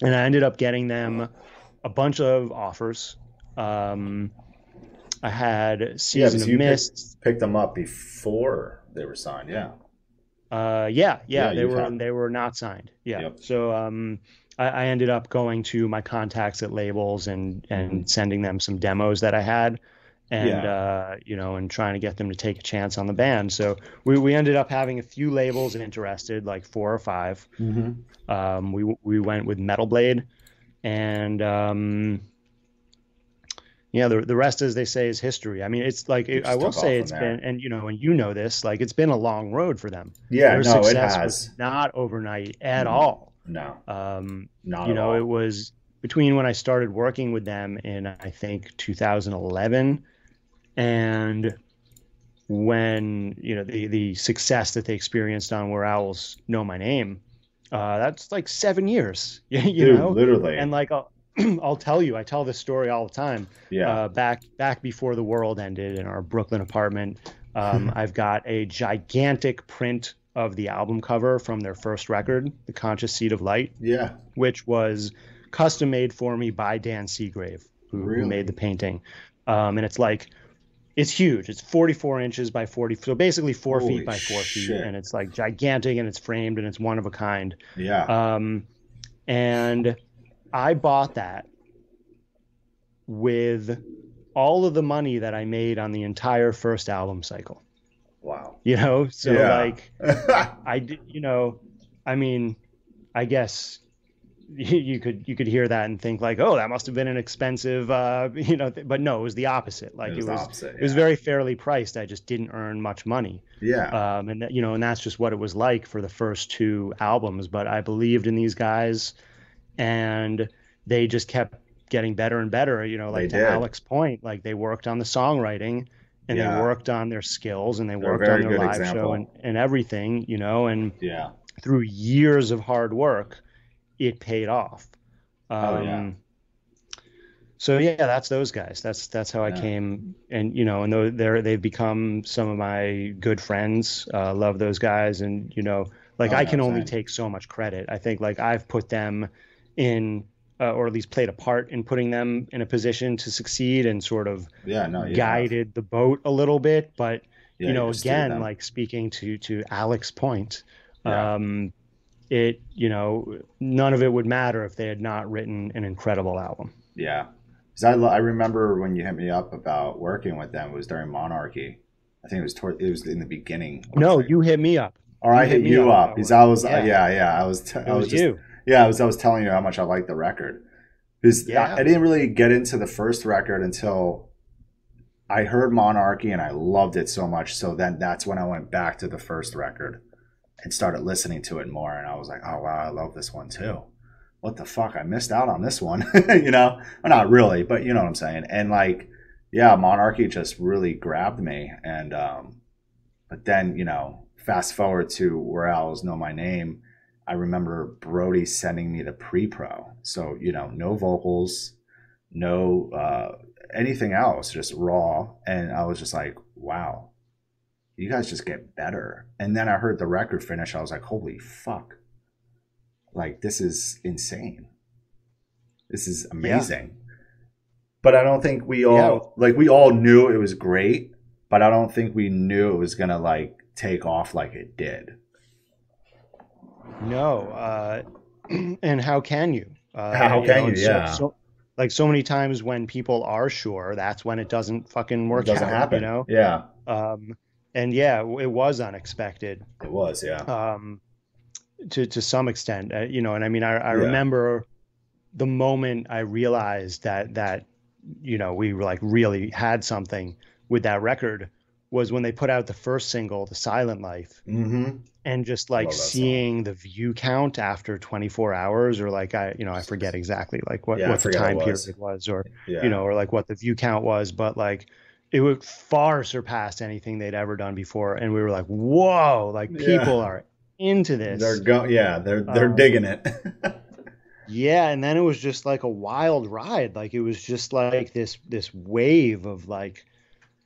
and I ended up getting them a bunch of offers. Um, I had Season so of you picked- Mist. Picked them up before they were signed. Yeah. Uh, yeah, yeah, Yeah, they were had- they were not signed. Yeah. Yep. So um, I, I ended up going to my contacts at labels and and Mhm. sending them some demos that I had, and Yeah. uh, you know, and trying to get them to take a chance on the band. So we we ended up having a few labels interested, like four or five. Mm-hmm. Um, we we went with Metal Blade, and um, yeah, the the rest, as they say, is history. I mean, it's like It I will say it's been, and you know, and you know this, like it's been a long road for them. Yeah. Their no, it success has. was not overnight at Mhm. all. No, Um, not you know, all. it was between when I started working with them in I think 2011 and when you know the the success that they experienced on Where Owls Know My Name. Uh, that's like seven years, you Dude, know. literally. And like I'll, I'll tell you, I tell this story all the time. yeah. Uh, back back before the world ended in our Brooklyn apartment, um, I've got a gigantic print of the album cover from their first record, The Conscious Seed of Light, yeah. which was custom made for me by Dan Seagrave, who, who made the painting. Um, and it's like, it's huge. It's 44 inches by 40, so basically four Holy feet by four feet, shit. and it's like gigantic and it's framed and it's one of a kind. Yeah. Um, and I bought that with all of the money that I made on the entire first album cycle. Wow. You know, so Yeah. like I did, you know, I mean, I guess you, you could you could hear that and think like, oh, that must have been an expensive, uh, you know, th- but no, it was the opposite. Like it it was, was, the opposite. it was very fairly priced. I just didn't earn much money, yeah. um, and that, you know, and that's just what it was like for the first two albums. But I believed in these guys, and they just kept getting better and better. You know, like to. Alex's point, like they worked on the songwriting. And Yeah. they worked on their skills and they They're worked on their live show and, and everything, you know, and yeah. through years of hard work, it paid off. Um, Oh, yeah. So yeah, that's those guys. That's that's how I came, and you know, and they're they've become some of my good friends. Uh, love those guys, and you know, like Oh, I can only take so much credit. I think like I've put them in, uh, or at least played a part in putting them in a position to succeed, and sort of Yeah. No. You guided the boat a little bit. But Yeah, you know, again, like speaking to to Alex Point, um, it you know none of it would matter if they had not written an incredible album. Yeah. 'Cause I, I remember when you hit me up about working with them, it was during Monarchy. I think it was toward, it was in the beginning. No, you hit me up. Or I hit hit you up because I was, yeah, Yeah. I was, t- I was, was just, you. Yeah, I was, I was telling you how much I liked the record. Because Yeah. I, I didn't really get into the first record until I heard Monarchy and I loved it so much. So then that's when I went back to the first record and started listening to it more. And I was like, oh, wow, I love this one too. What the fuck? I missed out on this one, you know? Well, not really, but you know what I'm saying. And like, yeah, Monarchy just really grabbed me. And, um, but then, you know, fast forward to Where Owls Know My Name. I remember Brody sending me the pre pro. So, you know, no vocals, no uh, anything else, just raw. And I was just like, wow, you guys just get better. And then I heard the record finish. I was like, holy fuck. Like, this is insane. This is amazing. But I don't think we all, like, we all knew it was great, but I don't think we knew it was going to, like, take off like it did. No, uh, and how can you? Uh, How can you? so- Yeah. so- like so many times when people are sure, that's when it doesn't fucking work it doesn't out. happen. You know. Yeah, Um, and yeah, it was unexpected. it was. Yeah. um, to to some extent, uh, you know. And I mean, I, I Yeah. remember the moment I realized that that you know we were like really had something with that record was when they put out the first single, "The Silent Life," Mm-hmm. And just like Love that song. seeing the view count after 24 hours, or like I, you know, I forget exactly like what Yeah, what the time it period was, or Yeah. you know, or like what the view count was, but like it would far surpass anything they'd ever done before, and we were like, whoa, like Yeah. people are into this. they're go. Yeah, they're they're Um, digging it. Yeah, and then it was just like a wild ride. Like it was just like this this wave of like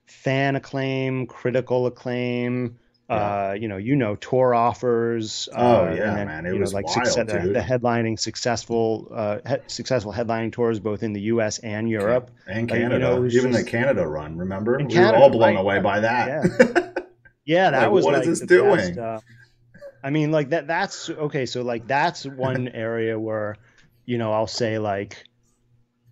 fan acclaim, critical acclaim. Uh, you know, you know, tour offers. Oh, uh, yeah, then, man, it you know, was like wild, success, the, the headlining successful, uh, he- successful headlining tours both in the U.S. and Europe. and Like, you Canada, know, even the Canada run. Remember, we Canada, were all blown right, away by that. Yeah, that Like, was what is like this doing? best, uh, I mean, like that. That's okay. So like that's one area where, you know, I'll say like,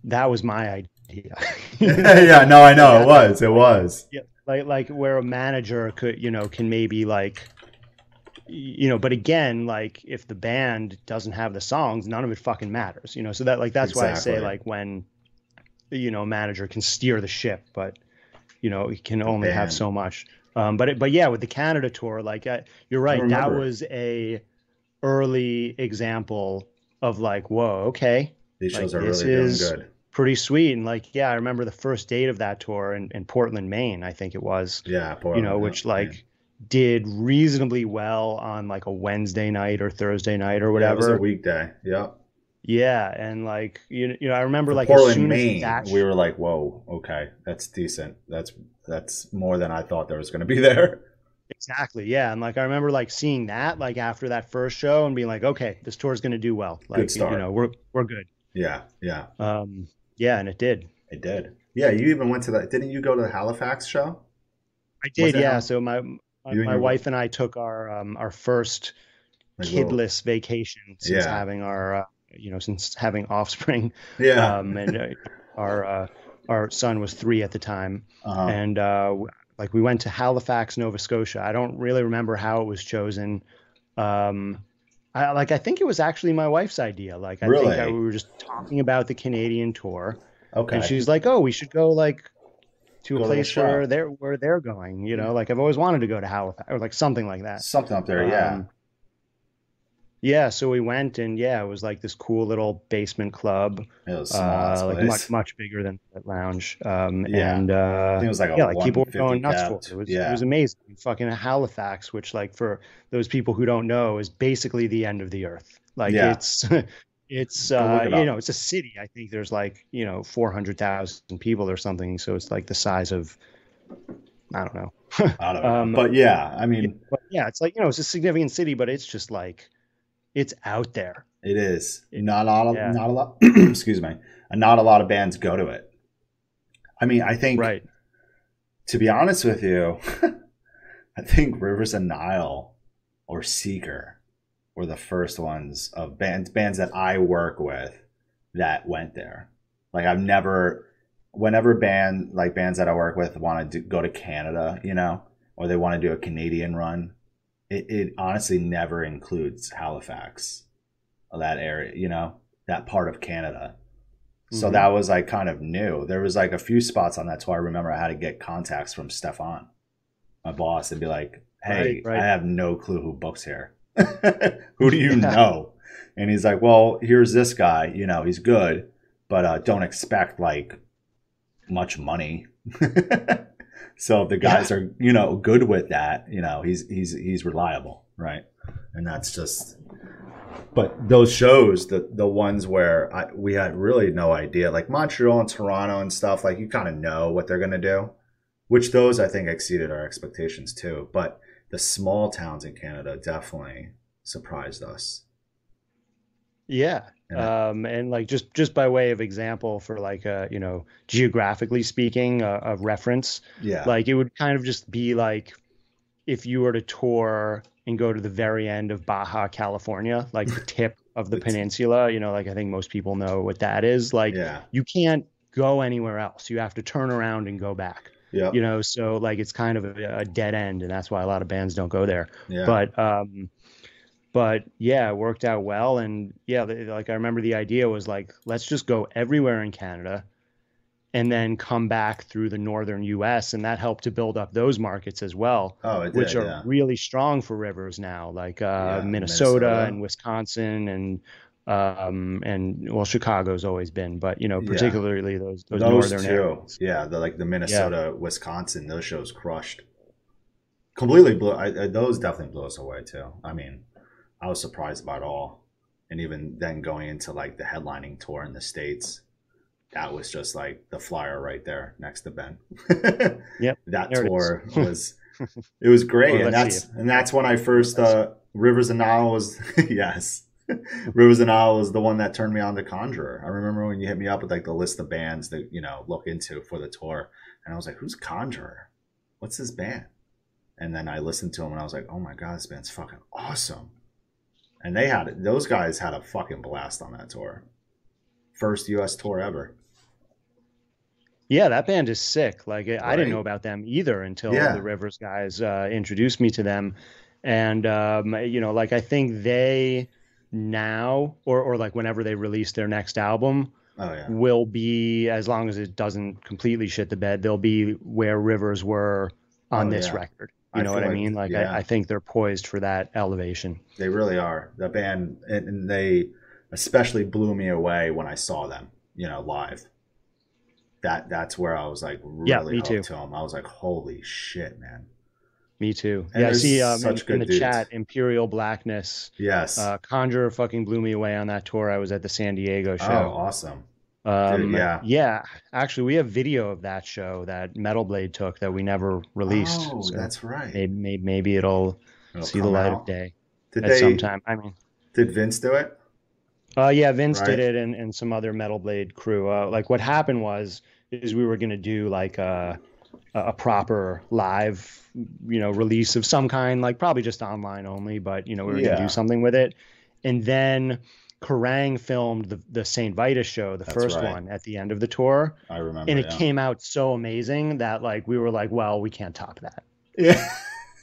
that was my idea. yeah, no, I know it was. It was. Yeah, like like where a manager could you know can maybe like you know but again like if the band doesn't have the songs none of it fucking matters you know? So that like that's why i say like when you know a manager can steer the ship but you know he can only have so much. Um but it, but yeah with the canada tour like you're right that was a early example of like whoa okay. These Like, shows are really is- doing good. Pretty sweet and like yeah i remember the first date of that tour in, in portland maine i think it was Yeah, Portland, you know, which like did reasonably well on like a Wednesday night or Thursday night or whatever it was a weekday. Yep. Yeah, and like you, you know, I remember For like as Portland, soon Maine, as that, we were like, "Whoa, okay, that's decent. That's that's more than I thought there was going to be there." exactly, yeah, and like I remember like seeing that like after that first show and being like, okay, this tour is going to do well. Like start. you know, we're we're good. Yeah, yeah, Um, yeah, and it did. it did. Yeah, you even went to that. Didn't you go to the Halifax show? I did, yeah. how- So my my, my wife and I took our um our first Like, little- kidless vacation since Yeah. having our uh, you know since having offspring. Yeah. um, and uh, our uh, our son was three at the time, Uh-huh. and uh, like we went to Halifax, Nova Scotia. I don't really remember how it was chosen. Um, I like I think it was actually my wife's idea. Like I think that Really? we were just talking about the Canadian tour, okay. and she's like, "Oh, we should go like to Go a to the place show. where they're where they're going." You know, like I've always wanted to go to Halifax or like something like that. Something up there. Um, yeah, so we went and yeah, it was like this cool little basement club, It was a small ass uh, like place. much much bigger than the lounge. Um, Yeah. and I uh, think it was like a yeah, like people were 150 going nuts for it. It was, yeah. it was amazing. Fucking Halifax, which like for those people who don't know, is basically the end of the earth. Like Yeah. it's it's uh, it you know it's a city. I think there's like you know four hundred thousand people or something. So it's like the size of I don't know. I don't know. um, but yeah, I mean, But yeah, it's like you know it's a significant city, but it's just like it's out there. it is not a lot. Of, yeah. Not a lot. excuse me. Not a lot of bands go to it. I mean, I think Right. to be honest with you, I think Rivers of Nihil or Seeker were the first ones of bands bands that I work with that went there. Like I've never, whenever band like bands that I work with want to do, go to Canada, you know, or they want to do a Canadian run, it, it honestly never includes Halifax, that area, you know, that part of Canada. So Mhm. that was like kind of new. There was like a few spots on that tour. I remember I had to get contacts from Stefan, my boss, and be like, "Hey, Right, right. I have no clue who books here. who do you Yeah. know?" And he's like, "Well, here's this guy. You know, he's good, but uh, don't expect like much money." so if the guys are you know good with that, you know, he's he's he's reliable, right? And that's just but those shows, the the ones where I, we had really no idea, like Montreal and Toronto and stuff, like you kind of know what they're gonna do. Which those I think exceeded our expectations too. But the small towns in Canada definitely surprised us. Yeah. And Um, and like just just by way of example for like uh you know geographically speaking a, of reference yeah, like it would kind of just be like if you were to tour and go to the very end of Baja California like the tip of the The peninsula you know like I think most people know what that is like yeah, you can't go anywhere else you have to turn around and go back yeah, you know so like it's kind of a, a dead end and that's why a lot of bands don't go there yeah. but um but yeah it worked out well and yeah like i remember the idea was like let's just go everywhere in canada and then come back through the northern us and that helped to build up those markets as well oh, it did, which are yeah. really strong for rivers now like uh Yeah, minnesota, Minnesota. and wisconsin and um and well chicago's always been but you know Yeah. particularly those those, those northern two, areas yeah, the like the Minnesota, Wisconsin, those shows crushed. Completely blew. I, I, those definitely blew us away too. I mean, I was surprised by it all, and even then going into like the headlining tour in the states, that was just like the flyer right there next to Ben. Yep, that tour was it was great, Well, and that's and that's when I first uh, Rivers of Nihil was yes. Rivers of Nihil was the one that turned me on to Conjurer. I remember when you hit me up with like the list of bands that you know look into for the tour, and I was like, "Who's Conjurer? What's this band?" And then I listened to them, and I was like, "Oh my god, this band's fucking awesome!" And they had those guys had a fucking blast on that tour. First U.S. tour ever. Yeah, that band is sick. Like I I didn't know about them either until Yeah. the Rivers guys uh, introduced me to them, and um, you know, like I think they now or or like whenever they release their next album Oh yeah, will be as long as it doesn't completely shit the bed, they'll be where Rivers were on Oh, this yeah. record. You know feel what I mean? Like yeah. I, I think they're poised for that elevation. they really are. The band, and, they especially blew me away when I saw them. You know, live. That that's where I was like really Yeah, too. to them. I was like, holy shit, man. Me too. And yeah, I see um, in, in the dudes. chat, Imperial Blackness, Yes. uh, Conjurer fucking blew me away on that tour. I was at the San Diego show. oh, awesome. Um, yeah. yeah. Actually, we have video of that show that Metal Blade took that we never released. Oh, so that's right. maybe, maybe, maybe it'll It'll see the light out. of day Did at they? some time. I mean, Did Vince do it? uh, yeah, Vince Right. did it and, and some other Metal Blade crew. Uh, like what happened was, is we were gonna do like a, a proper live, you know, release of some kind, like probably just online only, but you know, we were Yeah. gonna do something with it. And then Kerrang filmed the, the St. Vitus show, the That's first right. one at the end of the tour. I remember. And it yeah. came out so amazing that like we were like, well, we can't top that. Yeah.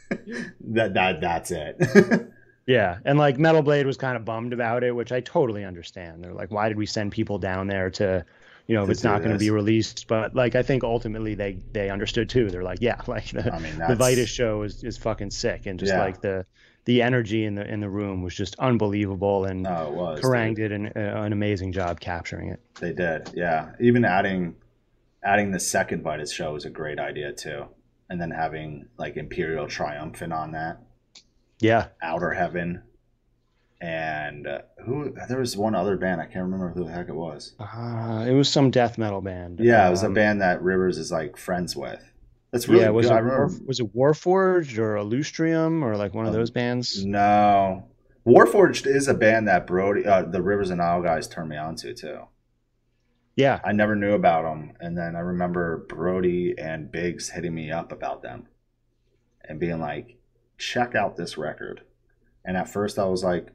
that that that's it. Yeah. And like Metal Blade was kind of bummed about it, which I totally understand. They're like, why did we send people down there to, you know, if To it's not going to be released? But like, I think ultimately they they understood too. They're like, yeah, like the, I mean, the Vitus show is, is fucking sick. And just Yeah. like the, the energy in the, in the room was just unbelievable. And it was. Kerrang dude. did an, uh, an amazing job capturing it. They did, yeah. Even adding adding the second Vitus show was a great idea too, and then having like Imperial Triumphant on that, Yeah. Outer Heaven, and uh, who there was one other band I can't remember who the heck it was. Uh, it was some death metal band. Yeah, it was a Um, band that Rivers is like friends with. That's really yeah, was good. it I remember. War, was it Warforged or Illustrium or like one of Um, those bands? No, Warforged is a band that Brody, uh, the Rivers and Nile guys, turned me on to too. Yeah, I never knew about them, and then I remember Brody and Biggs hitting me up about them, and being like, "Check out this record." And at first, I was like,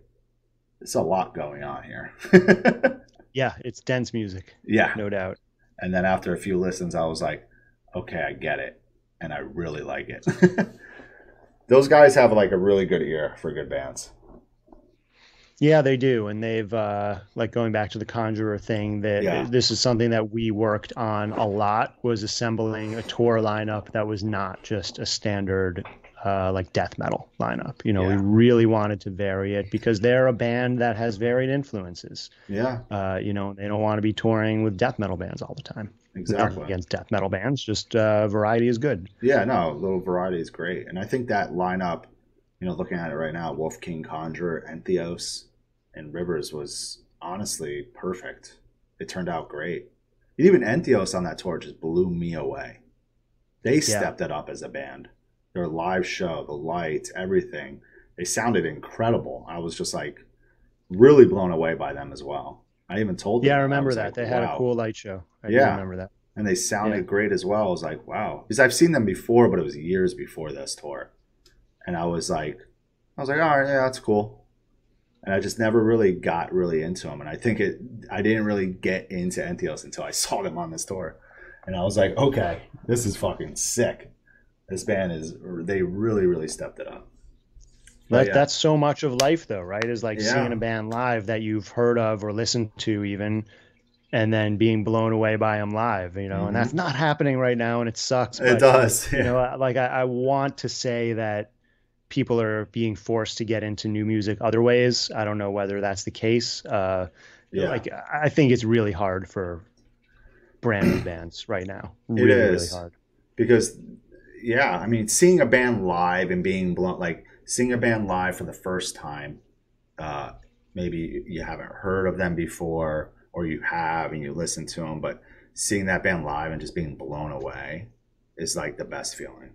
"It's a lot going on here." yeah, it's dense music, yeah, no doubt. and then after a few listens, I was like, "Okay, I get it," and I really like it. Those guys have like a really good ear for good bands. Yeah, they do, and they've uh, like going back to the Conjurer thing. That Yeah. this is something that we worked on a lot. Was assembling a tour lineup that was not just a standard uh, like death metal lineup. You know, Yeah. we really wanted to vary it because they're a band that has varied influences. Yeah, Uh, you know, they don't want to be touring with death metal bands all the time. Nothing exactly. against death metal bands, just uh, variety is good. Yeah, no, little variety is great. And I think that lineup, you know, looking at it right now, Wolf King, Conjurer, Entheos, and Rivers was honestly perfect. It turned out great. Even Entheos on that tour just blew me away. They stepped it up as a band. Their live show, the lights, everything. They sounded incredible. I was just like really blown away by them as well. I even told them. Yeah, I remember was that. like, they had a cool light show. I Yeah. remember that. and they sounded Yeah. great as well. I was like, wow, because I've seen them before, but it was years before this tour, and I was like, I was like, all right, yeah, that's cool, and I just never really got really into them, and I think it, I didn't really get into Entheos until I saw them on this tour, and I was like, okay, this is fucking sick. This band is, they really, really stepped it up. But That, yeah. That's so much of life, though, right? Is like Yeah. seeing a band live that you've heard of or listened to, even, and then being blown away by them live. You know, Mhm. and that's not happening right now, and it sucks. It but, does, You know, like I, I want to say that people are being forced to get into new music other ways. I don't know whether that's the case. Uh, yeah. Like I think it's really hard for brand new bands right now. It Really, really hard. because yeah i mean seeing a band live and being blown like seeing a band live for the first time uh maybe you haven't heard of them before or you have and you listen to them but seeing that band live and just being blown away is like the best feeling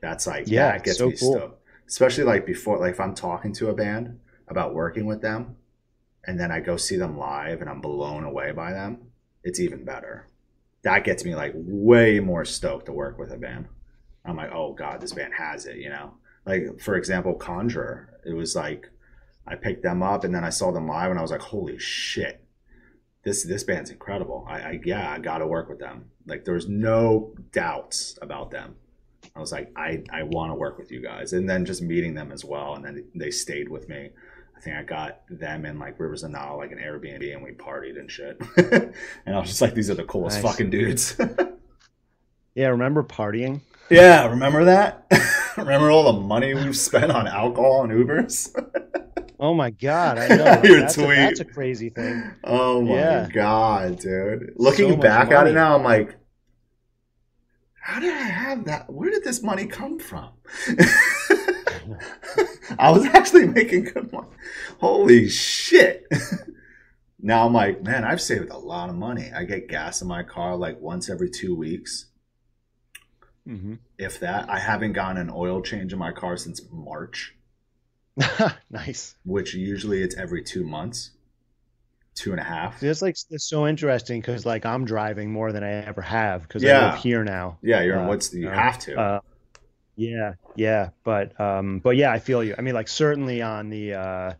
that's like Yeah, that gets so me cool. stoked especially like before like if i'm talking to a band about working with them and then i go see them live and i'm blown away by them it's even better that gets me like way more stoked to work with a band. I'm like, oh god, this band has it, you know. Like for example, Conjurer. It was like I picked them up and then I saw them live and I was like, holy shit, this this band's incredible. I, I yeah, I got to work with them. Like there was no doubts about them. I was like, I I want to work with you guys, and then just meeting them as well, and then they stayed with me. I think I got them in like Rivers of Nihil, like an Airbnb, and we partied and shit. and I was just like, these are the coolest Nice. fucking dudes. Yeah, remember partying? Yeah, remember that? remember all the money we've spent on alcohol and Ubers? Oh my god, I know. Your that's, a, that's a crazy thing. oh my Yeah. god, dude! Looking So back at it now, I'm like, how did I have that? Where did this money come from? I was actually making good money. Holy shit. now I'm like, man, I've saved a lot of money. I get gas in my car like once every two weeks. Hmm If that, I haven't gotten an oil change in my car since March, nice. which usually it's every two months, two and a half. It's like it's so interesting because like I'm driving more than I ever have because I Yeah. live here now. Yeah, you're in Uh, what's you uh, have to. Uh, yeah, yeah, but um, but yeah, I feel you. I mean, like certainly on the uh,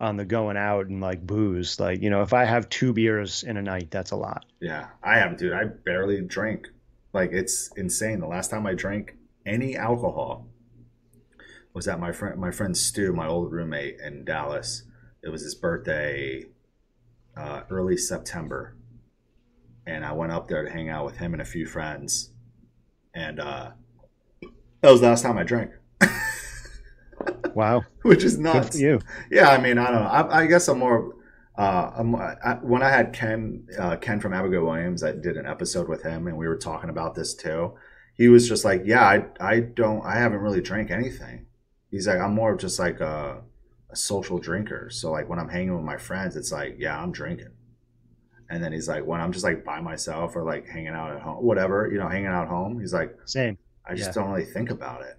on the going out and like booze. Like, you know, if I have two beers in a night, that's a lot. Yeah, I have, dude. I barely drink. Like it's insane. The last time I drank any alcohol was at my friend my friend Stu, my old roommate in Dallas. It was his birthday, uh, early September, and I went up there to hang out with him and a few friends, and uh, that was the last time I drank. Wow. Which is nuts. you. Yeah, I mean, I don't know. I, I guess I'm more. Uh, I'm, I, when I had Ken, uh, Ken from Abigail Williams, I did an episode with him, and we were talking about this too. He was just like, "Yeah, I, I don't, I haven't really drank anything." He's like, "I'm more of just like a, a social drinker. So like when I'm hanging with my friends, it's like, yeah, I'm drinking." And then he's like, when I'm just like by myself or like hanging out at home, whatever, you know, hanging out at home, he's like, Same. I just Yeah. don't really think about it.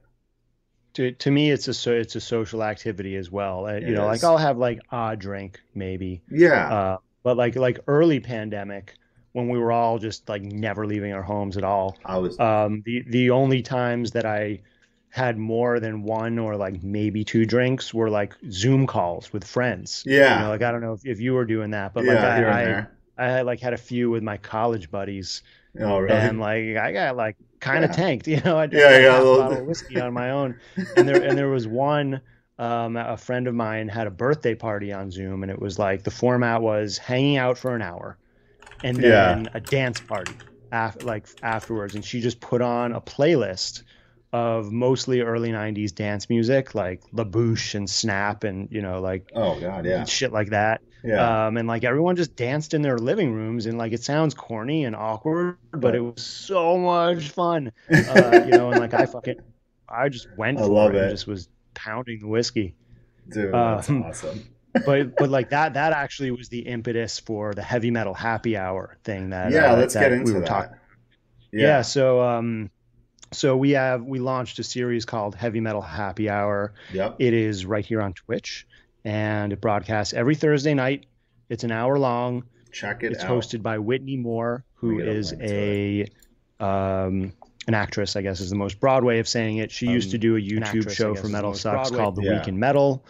To, to me, it's a so it's a social activity as well. Uh, It you know, is. like I'll have like a drink maybe, Yeah, uh, but like like early pandemic when we were all just like never leaving our homes at all. I was. Um, the the only times that I had more than one or like maybe two drinks were like Zoom calls with friends. yeah, You know, like I don't know if, if you were doing that, but yeah, like I, I. I had like had a few with my college buddies, Oh, really? and like I got like kind of Yeah. tanked. You know, I drank Yeah, yeah, a a little- bottle of whiskey on my own, and there and there was one. Um, a friend of mine had a birthday party on Zoom, and it was like the format was hanging out for an hour, and Yeah. then a dance party af- like afterwards. And she just put on a playlist of mostly early '90s dance music, like La Bouche and Snap, and you know, like oh God, yeah, shit like that. yeah. Um, and like everyone just danced in their living rooms, and like it sounds corny and awkward, but it was so much fun. Uh, you know, and like I fucking, I just went I love it, and it. just was pounding the whiskey. Dude, that's um, awesome. But but like that that actually was the impetus for the heavy metal happy hour thing that Yeah, uh, let's that get we into were that. talking. Yeah. Yeah. so um, so we have we launched a series called Heavy Metal Happy Hour. Yep. It is right here on Twitch, and it broadcasts every Thursday night. It's an hour long. Check it out. It's out. hosted by Whitney Moore, who Let me get a is link a um, an actress. I guess is the most broad way of saying it. She used to Um, do a YouTube actress, show guess, for MetalSucks broad way- called The Yeah. Week in Metal.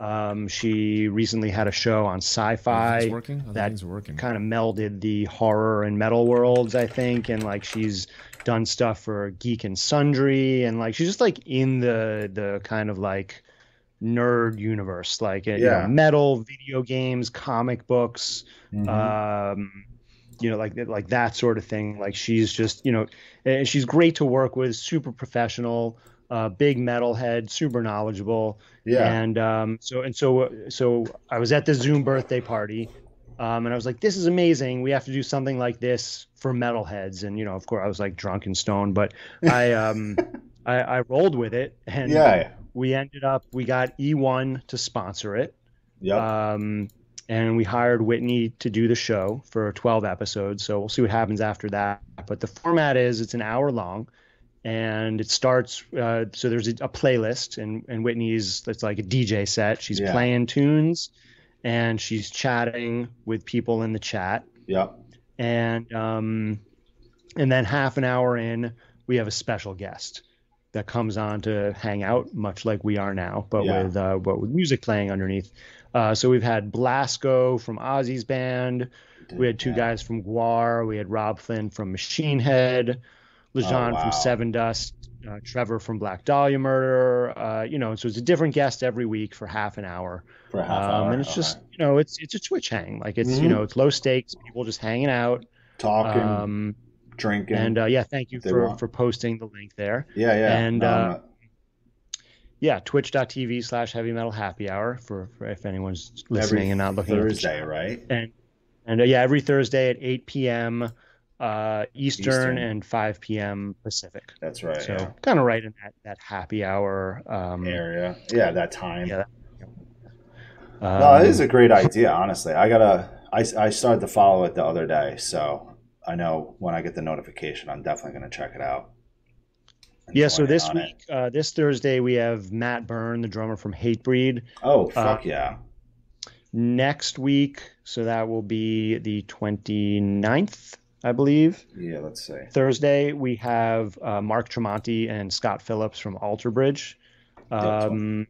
Um, she recently had a show on Syfy working. That working. kind of melded the horror and metal worlds, I think, and like she's done stuff for Geek and Sundry, and like she's just like in the the kind of like nerd universe, like you know, metal, video games, comic books, Mhm. um, you know, like like that sort of thing. Like she's just you know, and she's great to work with, super professional, uh, big metalhead, super knowledgeable. yeah. And um, so and so so I was at the Zoom birthday party, um, and I was like, "This is amazing. We have to do something like this for metalheads." And you know, of course, I was like drunk and stoned, but I um, I, I rolled with it, and yeah. we ended up we got E1 to sponsor it, Yep. um, and we hired Whitney to do the show for 12 episodes. So we'll see what happens after that. But the format is it's an hour long, and it starts. Uh, so there's a, a playlist, and and Whitney's it's like a DJ set. She's Yeah. playing tunes, and she's chatting with people in the chat, Yeah. and um, and then half an hour in, we have a special guest that comes on to hang out, much like we are now, but Yeah. with uh, but with music playing underneath. Uh, so we've had Blasko from Ozzy's band. We had two Yeah. guys from Gwar. We had Robb Flynn from Machine Head, Lajon Oh, wow. from Sevendust, uh, Trevor from Black Dahlia Murder. Uh, you know, so it's a different guest every week for half an hour. for half Um, hour. and it's just you know, it's it's a Twitch hang. Like it's Mhm. you know, it's low stakes. People just hanging out. talking, Um, drinking. and uh, yeah, thank you for want. for posting the link there. yeah, yeah. and, uh, Yeah, twitch.tv slash heavy metal happy hour for, for if anyone's listening every and not looking at the Thursday, right? And and uh, yeah, every Thursday at 8 p.m. Uh, Eastern, Eastern. and 5 p.m. Pacific. That's right. so yeah. kind of right in that that happy hour um, Area. Yeah, that time. Yeah. no, um, it is a great idea. Honestly, I gotta. I I started to follow it the other day, so I know when I get the notification, I'm definitely gonna check it out. yeah. So this week, uh, this Thursday, we have Matt Byrne, the drummer from Hatebreed. Oh uh, fuck yeah! Next week, so that will be the 29th, I believe. Yeah, let's see. Thursday, we have uh, Mark Tremonti and Scott Phillips from Alter Bridge. Um,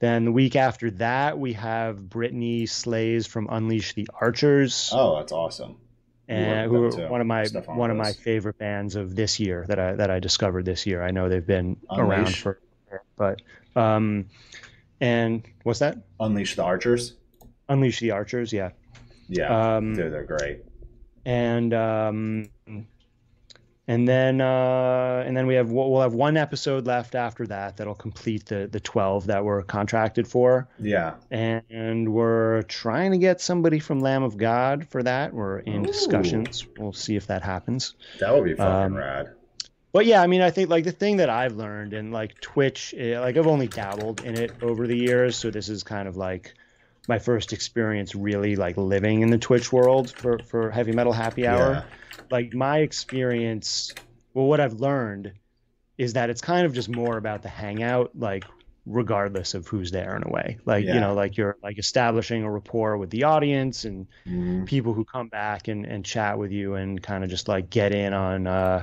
Then the week after that, we have Brittney Slayes from Unleash the Archers, Oh, that's awesome. and who are one of my one of my favorite bands of this year that I that I discovered this year. I know they've been around Unleash. for, but um, and what's that? Unleash the Archers. Unleash the Archers, yeah. Yeah, Um, they're, they're great. And um, and then uh, and then we have we'll have one episode left after that that'll complete the the twelve that we're contracted for, Yeah. and we're trying to get somebody from Lamb of God for that. We're in Ooh. discussions. We'll see if that happens. That would be fucking Um, rad. But yeah, I mean, I think like the thing that I've learned and like Twitch, eh, like I've only dabbled in it over the years, so this is kind of like my first experience really like living in the Twitch world for for heavy metal happy hour. Yeah. Like my experience, well, what I've learned is that it's kind of just more about the hangout, like regardless of who's there in a way. Like Yeah. you know, like you're like establishing a rapport with the audience and Mhm. people who come back and, and chat with you and kind of just like get in on uh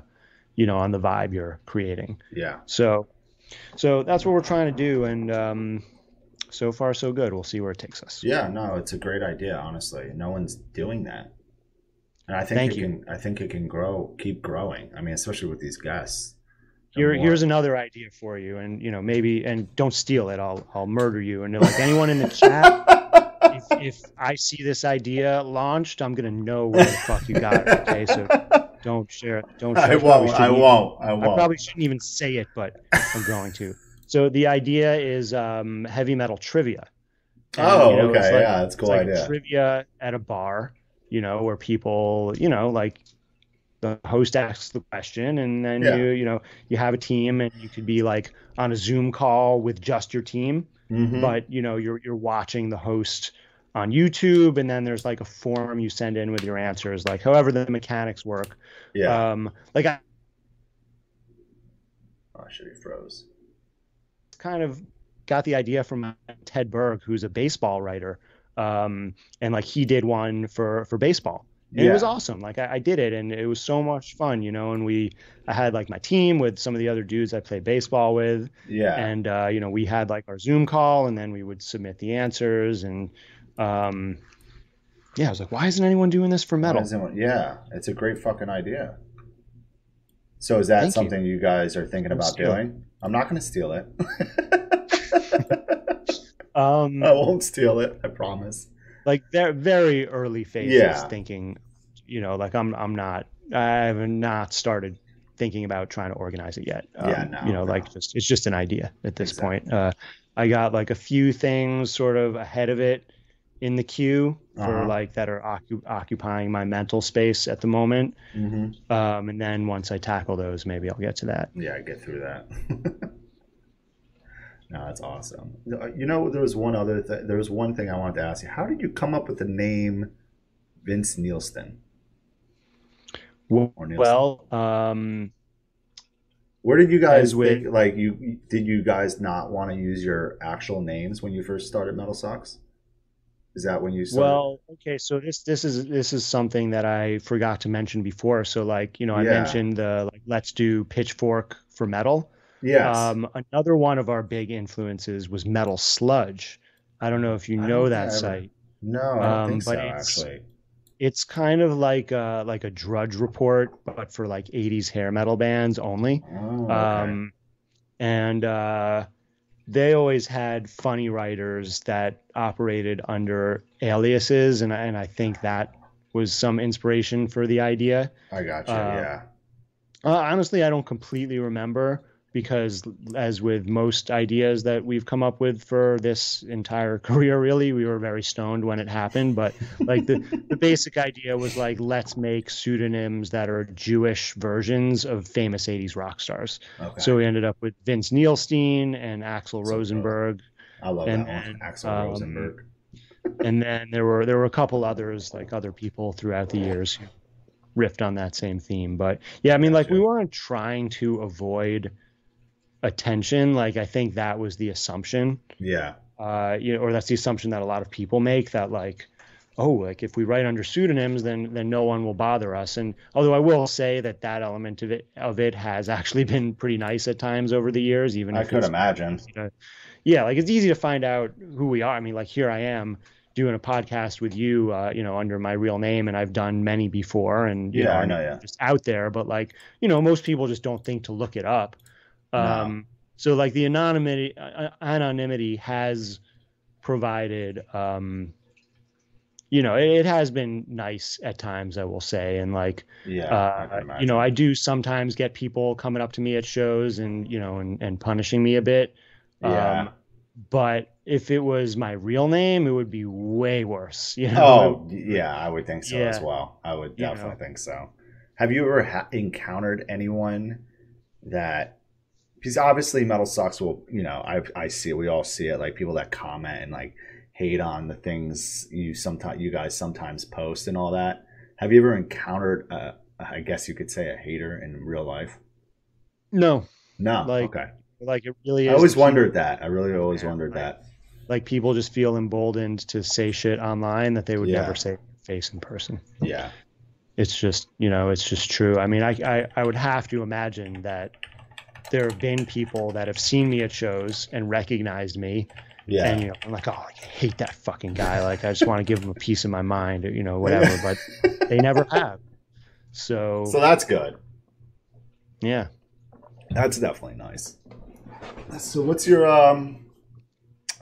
you know on the vibe you're creating Yeah. so so that's what we're trying to do and um so far so good we'll see where it takes us Yeah, no, it's a great idea, honestly. No one's doing that. And I think Thank it you. can I think it can grow keep growing. I mean, especially with these guests. Here, here's another idea for you and you know maybe and don't steal it i'll i'll murder you and like anyone in the chat if, if i see this idea launched i'm gonna know where the fuck you got it okay so don't share it don't share I it. Won't. I shouldn't even- won't. I I won't. probably shouldn't even say it, but I'm going to. So the idea is um, heavy metal trivia. And, Oh, you know, okay. like- yeah, that's cool like idea. trivia at a bar, you know, where people, you know, like the host asks the question, and then Yeah. you, you know, you have a team, and you could be like on a Zoom call with just your team, Mhm. but you know, you're you're watching the host on YouTube, and then there's like a form you send in with your answers, like however the mechanics work. yeah. Um, like I oh shit, he froze. Kind of got the idea from Ted Berg, who's a baseball writer, um, and like he did one for for baseball, and it was awesome. Like I, I did it, and it was so much fun, you know. And we, I had like my team with some of the other dudes I played baseball with, Yeah. and uh, you know we had like our Zoom call, and then we would submit the answers, and um, yeah, I was like, why isn't anyone doing this for metal? yeah, it's a great fucking idea. So is that Thank something you. guys are thinking about it. doing? I'm not going to steal it. Um, I won't steal it. I promise. like they're very early phases Yeah. thinking you know like i'm i'm not i have not started thinking about trying to organize it yet um, Yeah, no, you know no. like just it's just an idea at this Exactly. point uh i got like a few things sort of ahead of it in the queue for Uh-huh. like that are occu- occupying my mental space at the moment hmm um and then once i tackle those maybe i'll get to that Yeah, get through that. no, that's awesome. You know, there was one other. Th- there was one thing I wanted to ask you. How did you come up with the name Vince Neilstein? well, Neilstein? well um Where did you guys with- think? Like, you did you guys not want to use your actual names when you first started MetalSucks? Is that when you started? Well, okay, so this this is this is something that I forgot to mention before. So like, you know, I Yeah. mentioned the like let's do pitchfork for metal. yes. Um, another one of our big influences was Metal Sludge. I don't know if you know that ever- site. no, I don't um, think so. but it's- Actually, It's kind of like a, like a Drudge Report, but for like 80s hair metal bands only. oh, okay. Um, and uh, they always had funny writers that operated under aliases, and I- and I think that was some inspiration for the idea. I got you. uh, yeah. Uh, honestly, I don't completely remember because, as with most ideas that we've come up with for this entire career, really, we were very stoned when it happened. But like the, the basic idea was like, let's make pseudonyms that are Jewish versions of famous 80s rock stars. Okay. So we ended up with Vince Neilstein and Axl So cool. Rosenberg, I love and that one. Axl um, Rosenberg. and then there were there were a couple others, like other people throughout the years who riffed on that same theme. But yeah, I mean, like we weren't trying to avoid attention. Like I think that was the assumption, Yeah. uh, you know, or that's the assumption that a lot of people make that like oh, like if we write under pseudonyms, then then no one will bother us. And although I will say that that element of it of it has actually been pretty nice at times over the years, even I if could imagine. yeah, like it's easy to find out who we are. I mean, like here I am doing a podcast with you, uh, you know, under my real name, and I've done many before, and you Yeah, know, I know, yeah. just out there. But like, you know, most people just don't think to look it up. No. Um, So like the anonymity uh, anonymity has provided, um, you know, it, it has been nice at times, I will say, and like Yeah, uh, you know, I do sometimes get people coming up to me at shows and you know and, and punishing me a bit. Yeah. Um, but if it was my real name, it would be way worse. You know. Oh, yeah, I would think so as well. I would You definitely know. think so. Have you ever ha- encountered anyone that? Because obviously, metal sucks. Will you know? I I see it. We all see it. Like people that comment and like hate on the things you sometimes you guys sometimes post and all that. Have you ever encountered? A, I guess you could say a hater in real life. No, No. Like, okay. like it really is. I always wondered that. I really always Yeah, wondered like- that. Like people just feel emboldened to say shit online that they would Yeah. never say face in person. Yeah. It's just you know, it's just true. I mean, I, I I would have to imagine that there have been people that have seen me at shows and recognized me Yeah. and you know i'm like oh i hate that fucking guy like i just want to give him a piece of my mind or, you know whatever but they never have so, so that's good. yeah That's definitely nice. So what's your um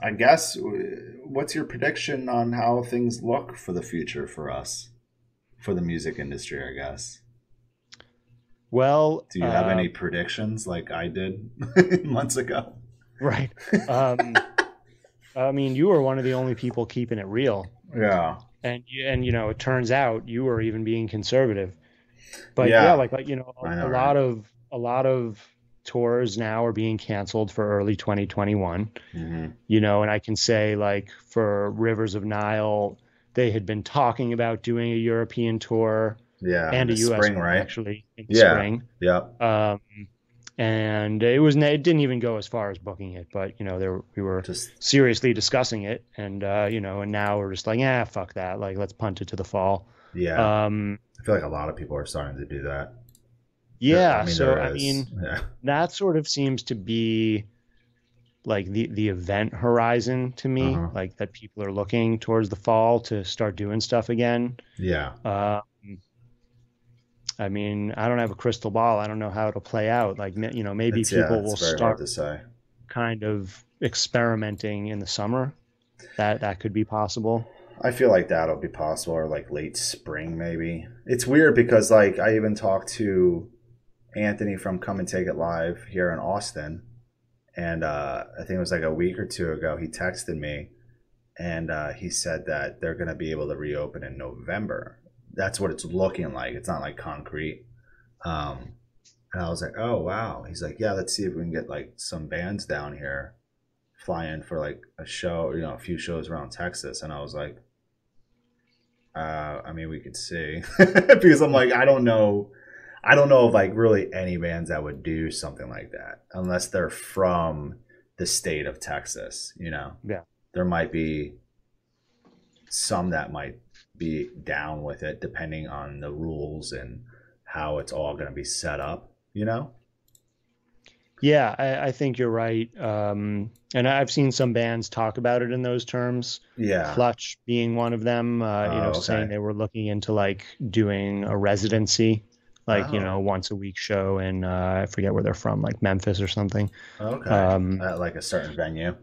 I guess what's your prediction on how things look for the future for us? For the music industry, I guess. Well Do you have uh, any predictions like I did months ago? right um i mean you were one of the only people keeping it real Yeah. and you- and you know it turns out you were even being conservative but Yeah. yeah, like like you know, I a know, lot right? of a lot of tours now are being canceled for early 2021 hmm you know, and I can say like for Rivers of Nihil, they had been talking about doing a European tour Yeah. and a US spring, one, right? actually Yeah. spring. Yep. Um, and it was it didn't even go as far as booking it, but you know, there we were Just seriously discussing it, and uh, you know, and now we're just like, yeah, fuck that, like let's punt it to the fall. yeah. Um, I feel like a lot of people are starting to do that. yeah, I mean, so I mean, yeah. that sort of seems to be like the the event horizon to me Uh-huh. like that people are looking towards the fall to start doing stuff again Yeah. um, i mean i don't have a crystal ball i don't know how it'll play out like you know maybe yeah, people it's will start to say. kind of experimenting in the summer that that could be possible I feel like that'll be possible, or like late spring, maybe. It's weird because, like, I even talked to Anthony from Come and Take It Live here in Austin, and uh, I think it was like a week or two ago. He texted me, and uh, he said that they're going to be able to reopen in November. That's what it's looking like. It's not like concrete. Um, and I was like, oh wow. He's like, yeah, let's see if we can get like some bands down here, fly in for like a show, you know, a few shows around Texas. And I was like, uh, I mean, we could see because I'm like, I don't know, I don't know of like really any bands that would do something like that unless they're from the state of Texas. You know, Yeah. there might be some that might be down with it depending on the rules and how it's all going to be set up. You know, yeah i, I think you're right um, and i've seen some bands talk about it in those terms yeah, Clutch being one of them, uh, you Oh, know, okay. saying they were looking into like doing a residency, like, you Oh. know, once a week show in, uh, I forget where they're from, like Memphis or something. okay, Um, at like a certain venue.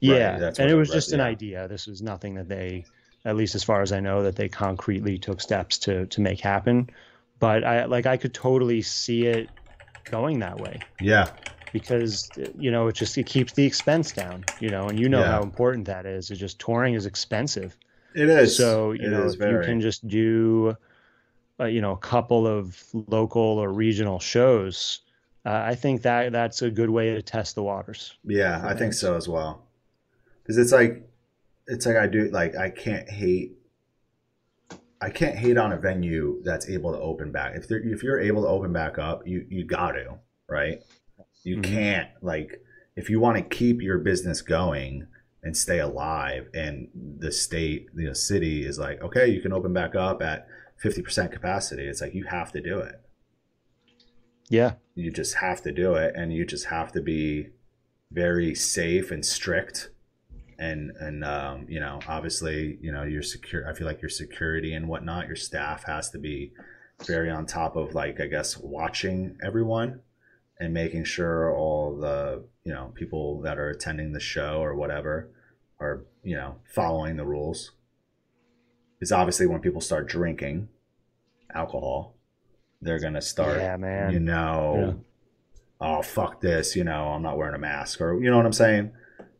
yeah. that's and it was just an idea. This was nothing that they, at least as far as I know, that they concretely took steps to, to make happen. But I, like, I could totally see it going that way Yeah, because you know it just it keeps the expense down you know and you know Yeah. how important that is it's just touring is expensive it is. So you It know, if you can just do, uh, you know, a couple of local or regional shows, uh, I think that that's a good way to test the waters. Yeah, I think so as well. Because it's like, it's like I do like I can't hate. I can't hate on a venue that's able to open back. If they're if you're able to open back up, you you got to right. You Mhm. can't like if you want to keep your business going, and stay alive. And the state, the city is like, okay, you can open back up at 50% capacity. It's like, you have to do it. Yeah. You just have to do it. And you just have to be very safe and strict. And, and, um, you know, obviously, you know, your secure, I feel like your security and whatnot, your staff has to be very on top of like, I guess, watching everyone and making sure all the you know people that are attending the show or whatever are you know following the rules. Is obviously when people start drinking alcohol they're gonna start Yeah, man. you know oh fuck this you know i'm not wearing a mask or you know what i'm saying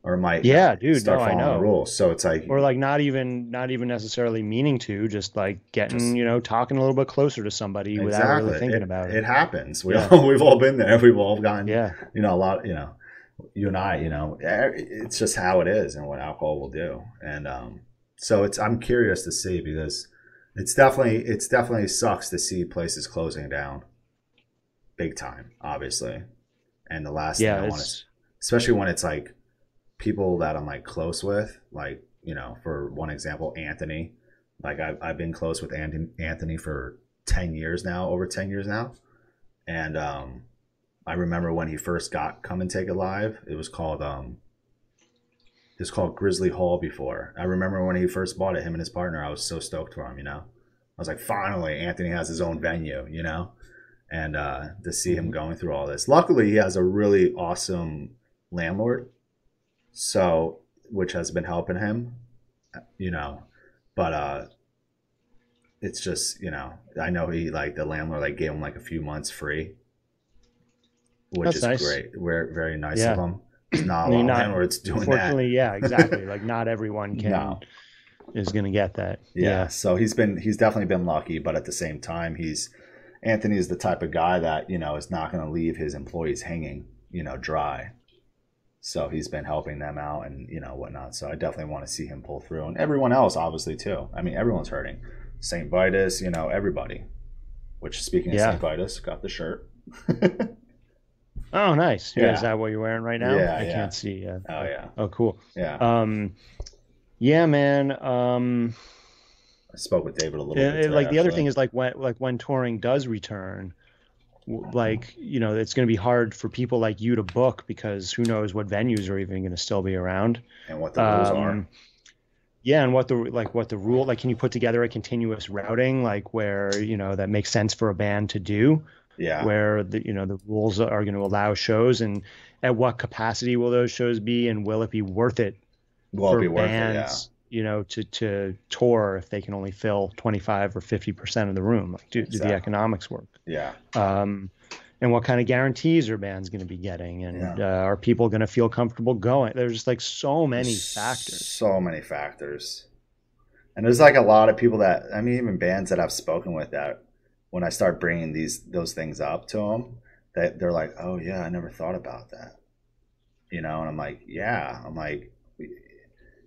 or might Yeah, dude. start No, I following the rules so it's like Or like not even not even necessarily meaning to, just like getting Just- you know talking a little bit closer to somebody without really thinking it, about it it. happens we Yeah. all, we've all been there we've all gotten Yeah. you know a lot you know you and i you know eh, it's just how it is and what alcohol will do and um so it's i'm curious to see because it's definitely it's definitely sucks to see places closing down big time obviously and the last Yeah. thing i want to especially when it's like people that I'm like close with, like you know, for one example, Anthony. Like I've I've been close with Anthony for ten years now, over ten years now, and um, I remember when he first got Come and Take It Live. It was called um, it was called Grizzly Hall before. I remember when he first bought it, him and his partner. I was so stoked for him. You know, I was like, finally, Anthony has his own venue. You know, and uh, to see him going through all this. Luckily, he has a really awesome landlord so which has been helping him you know but uh it's just you know i know he like the landlord like gave him like a few months free which That's is nice. great we're very nice Yeah. of him There's not I a mean, lot of not- landlords doing that unfortunately, yeah, exactly. like not everyone can No. is gonna get that. yeah. so he's been he's definitely been lucky but at the same time he's anthony is the type of guy that you know is not going to leave his employees hanging you know dry so he's been helping them out and you know whatnot so i definitely want to see him pull through and everyone else obviously too i mean everyone's hurting st vitus you know everybody which speaking of Yeah. st vitus got the shirt Oh, nice. Yeah. Yeah. Is that what you're wearing right now? Yeah, I yeah. can't see. Uh, oh yeah Oh, cool. yeah Um, yeah, man. Um, i spoke with david a little Yeah, bit today, like the other thing is like when like when touring does return like you know it's going to be hard for people like you to book because who knows what venues are even going to still be around. And what the rules are. Um, yeah and what the like what the rule like can you put together a continuous routing like where you know that makes sense for a band to do? Yeah. Where the you know the rules are going to allow shows and at what capacity will those shows be and will it be worth it will for it be worth bands, you know, to to tour if they can only fill 25 or 50 percent of the room. Like, do, do the economics work? yeah yeah Um, and what kind of guarantees are bands going to be getting? And Yeah. uh, are people going to feel comfortable going? There's just like so many factors. So many factors. And there's like a lot of people that I mean, even bands that I've spoken with that when I start bringing these those things up to them, that they're like, "Oh yeah, I never thought about that," you know. And I'm like, "Yeah," I'm like,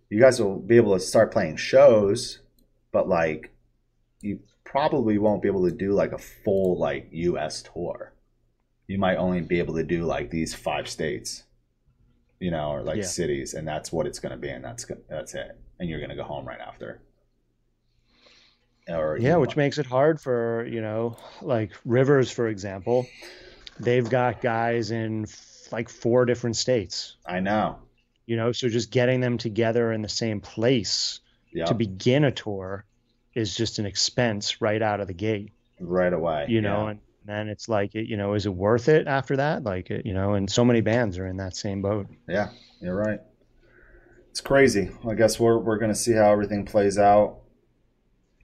"You guys will be able to start playing shows, but like, you probably won't be able to do like a full like U.S. tour. You might only be able to do like these five states." you know, or like Yeah. cities, and that's what it's going to be, and that's that's it, and you're going to go home right after. Or Yeah, which might- makes it hard for you know, like Rivers, for example. They've got guys in f- like four different states. I know. You know, so just getting them together in the same place Yeah, to begin a tour is just an expense right out of the gate. right away. you know, yeah. and then it's like, it, you know, is it worth it after that? Like, it, you know, and so many bands are in that same boat. Yeah, you're right. It's crazy. I guess we're we're gonna see how everything plays out.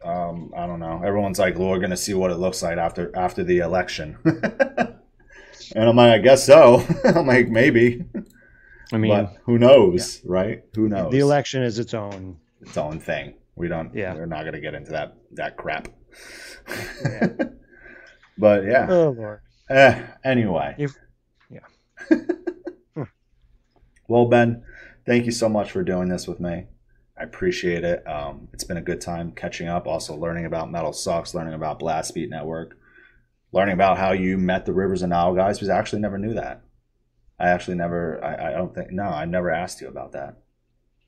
Um, I don't know. Everyone's like, well, we're gonna see what it looks like after after the election. and I'm like, I guess so. I'm like, maybe, I mean, but who knows, right? Who knows? the election is its own. its own thing. We don't. Yeah. we're not gonna get into that that crap. Yeah. but yeah. Oh Lord. Eh, anyway. If- yeah. well, Ben, thank you so much for doing this with me. I appreciate it. Um, it's been a good time catching up, also learning about MetalSucks, learning about Blast Beat Network, learning about how you met the Rivers and Nihil guys, because I actually never knew that. I actually never, I, I don't think, no, I never asked you about that.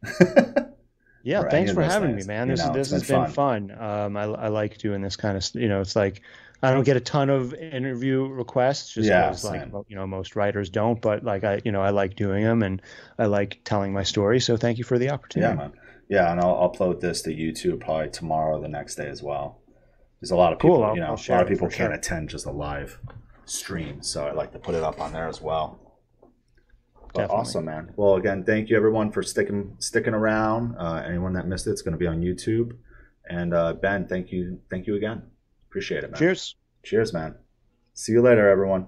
Yeah, or thanks for having things, me, man. you This know, this has been been fun. Um, I I like doing this kind of you know. It's like I don't get a ton of interview requests just Yeah, because like same. you know most writers don't, but like I you know I like doing them and I like telling my story. So thank you for the opportunity. Yeah, man. Yeah, and I'll upload this to YouTube probably tomorrow, or the next day as well. There's a lot of people, Cool, you know, a lot of people can't sure. attend just a live stream, so I like to put it up on there as well. Definitely. awesome, man. Well, again, thank you everyone for sticking sticking around. Uh, anyone that missed it, it's going to be on YouTube. And uh, Ben, thank you, thank you again. Appreciate it, man. Cheers. Cheers, man. See you later, everyone.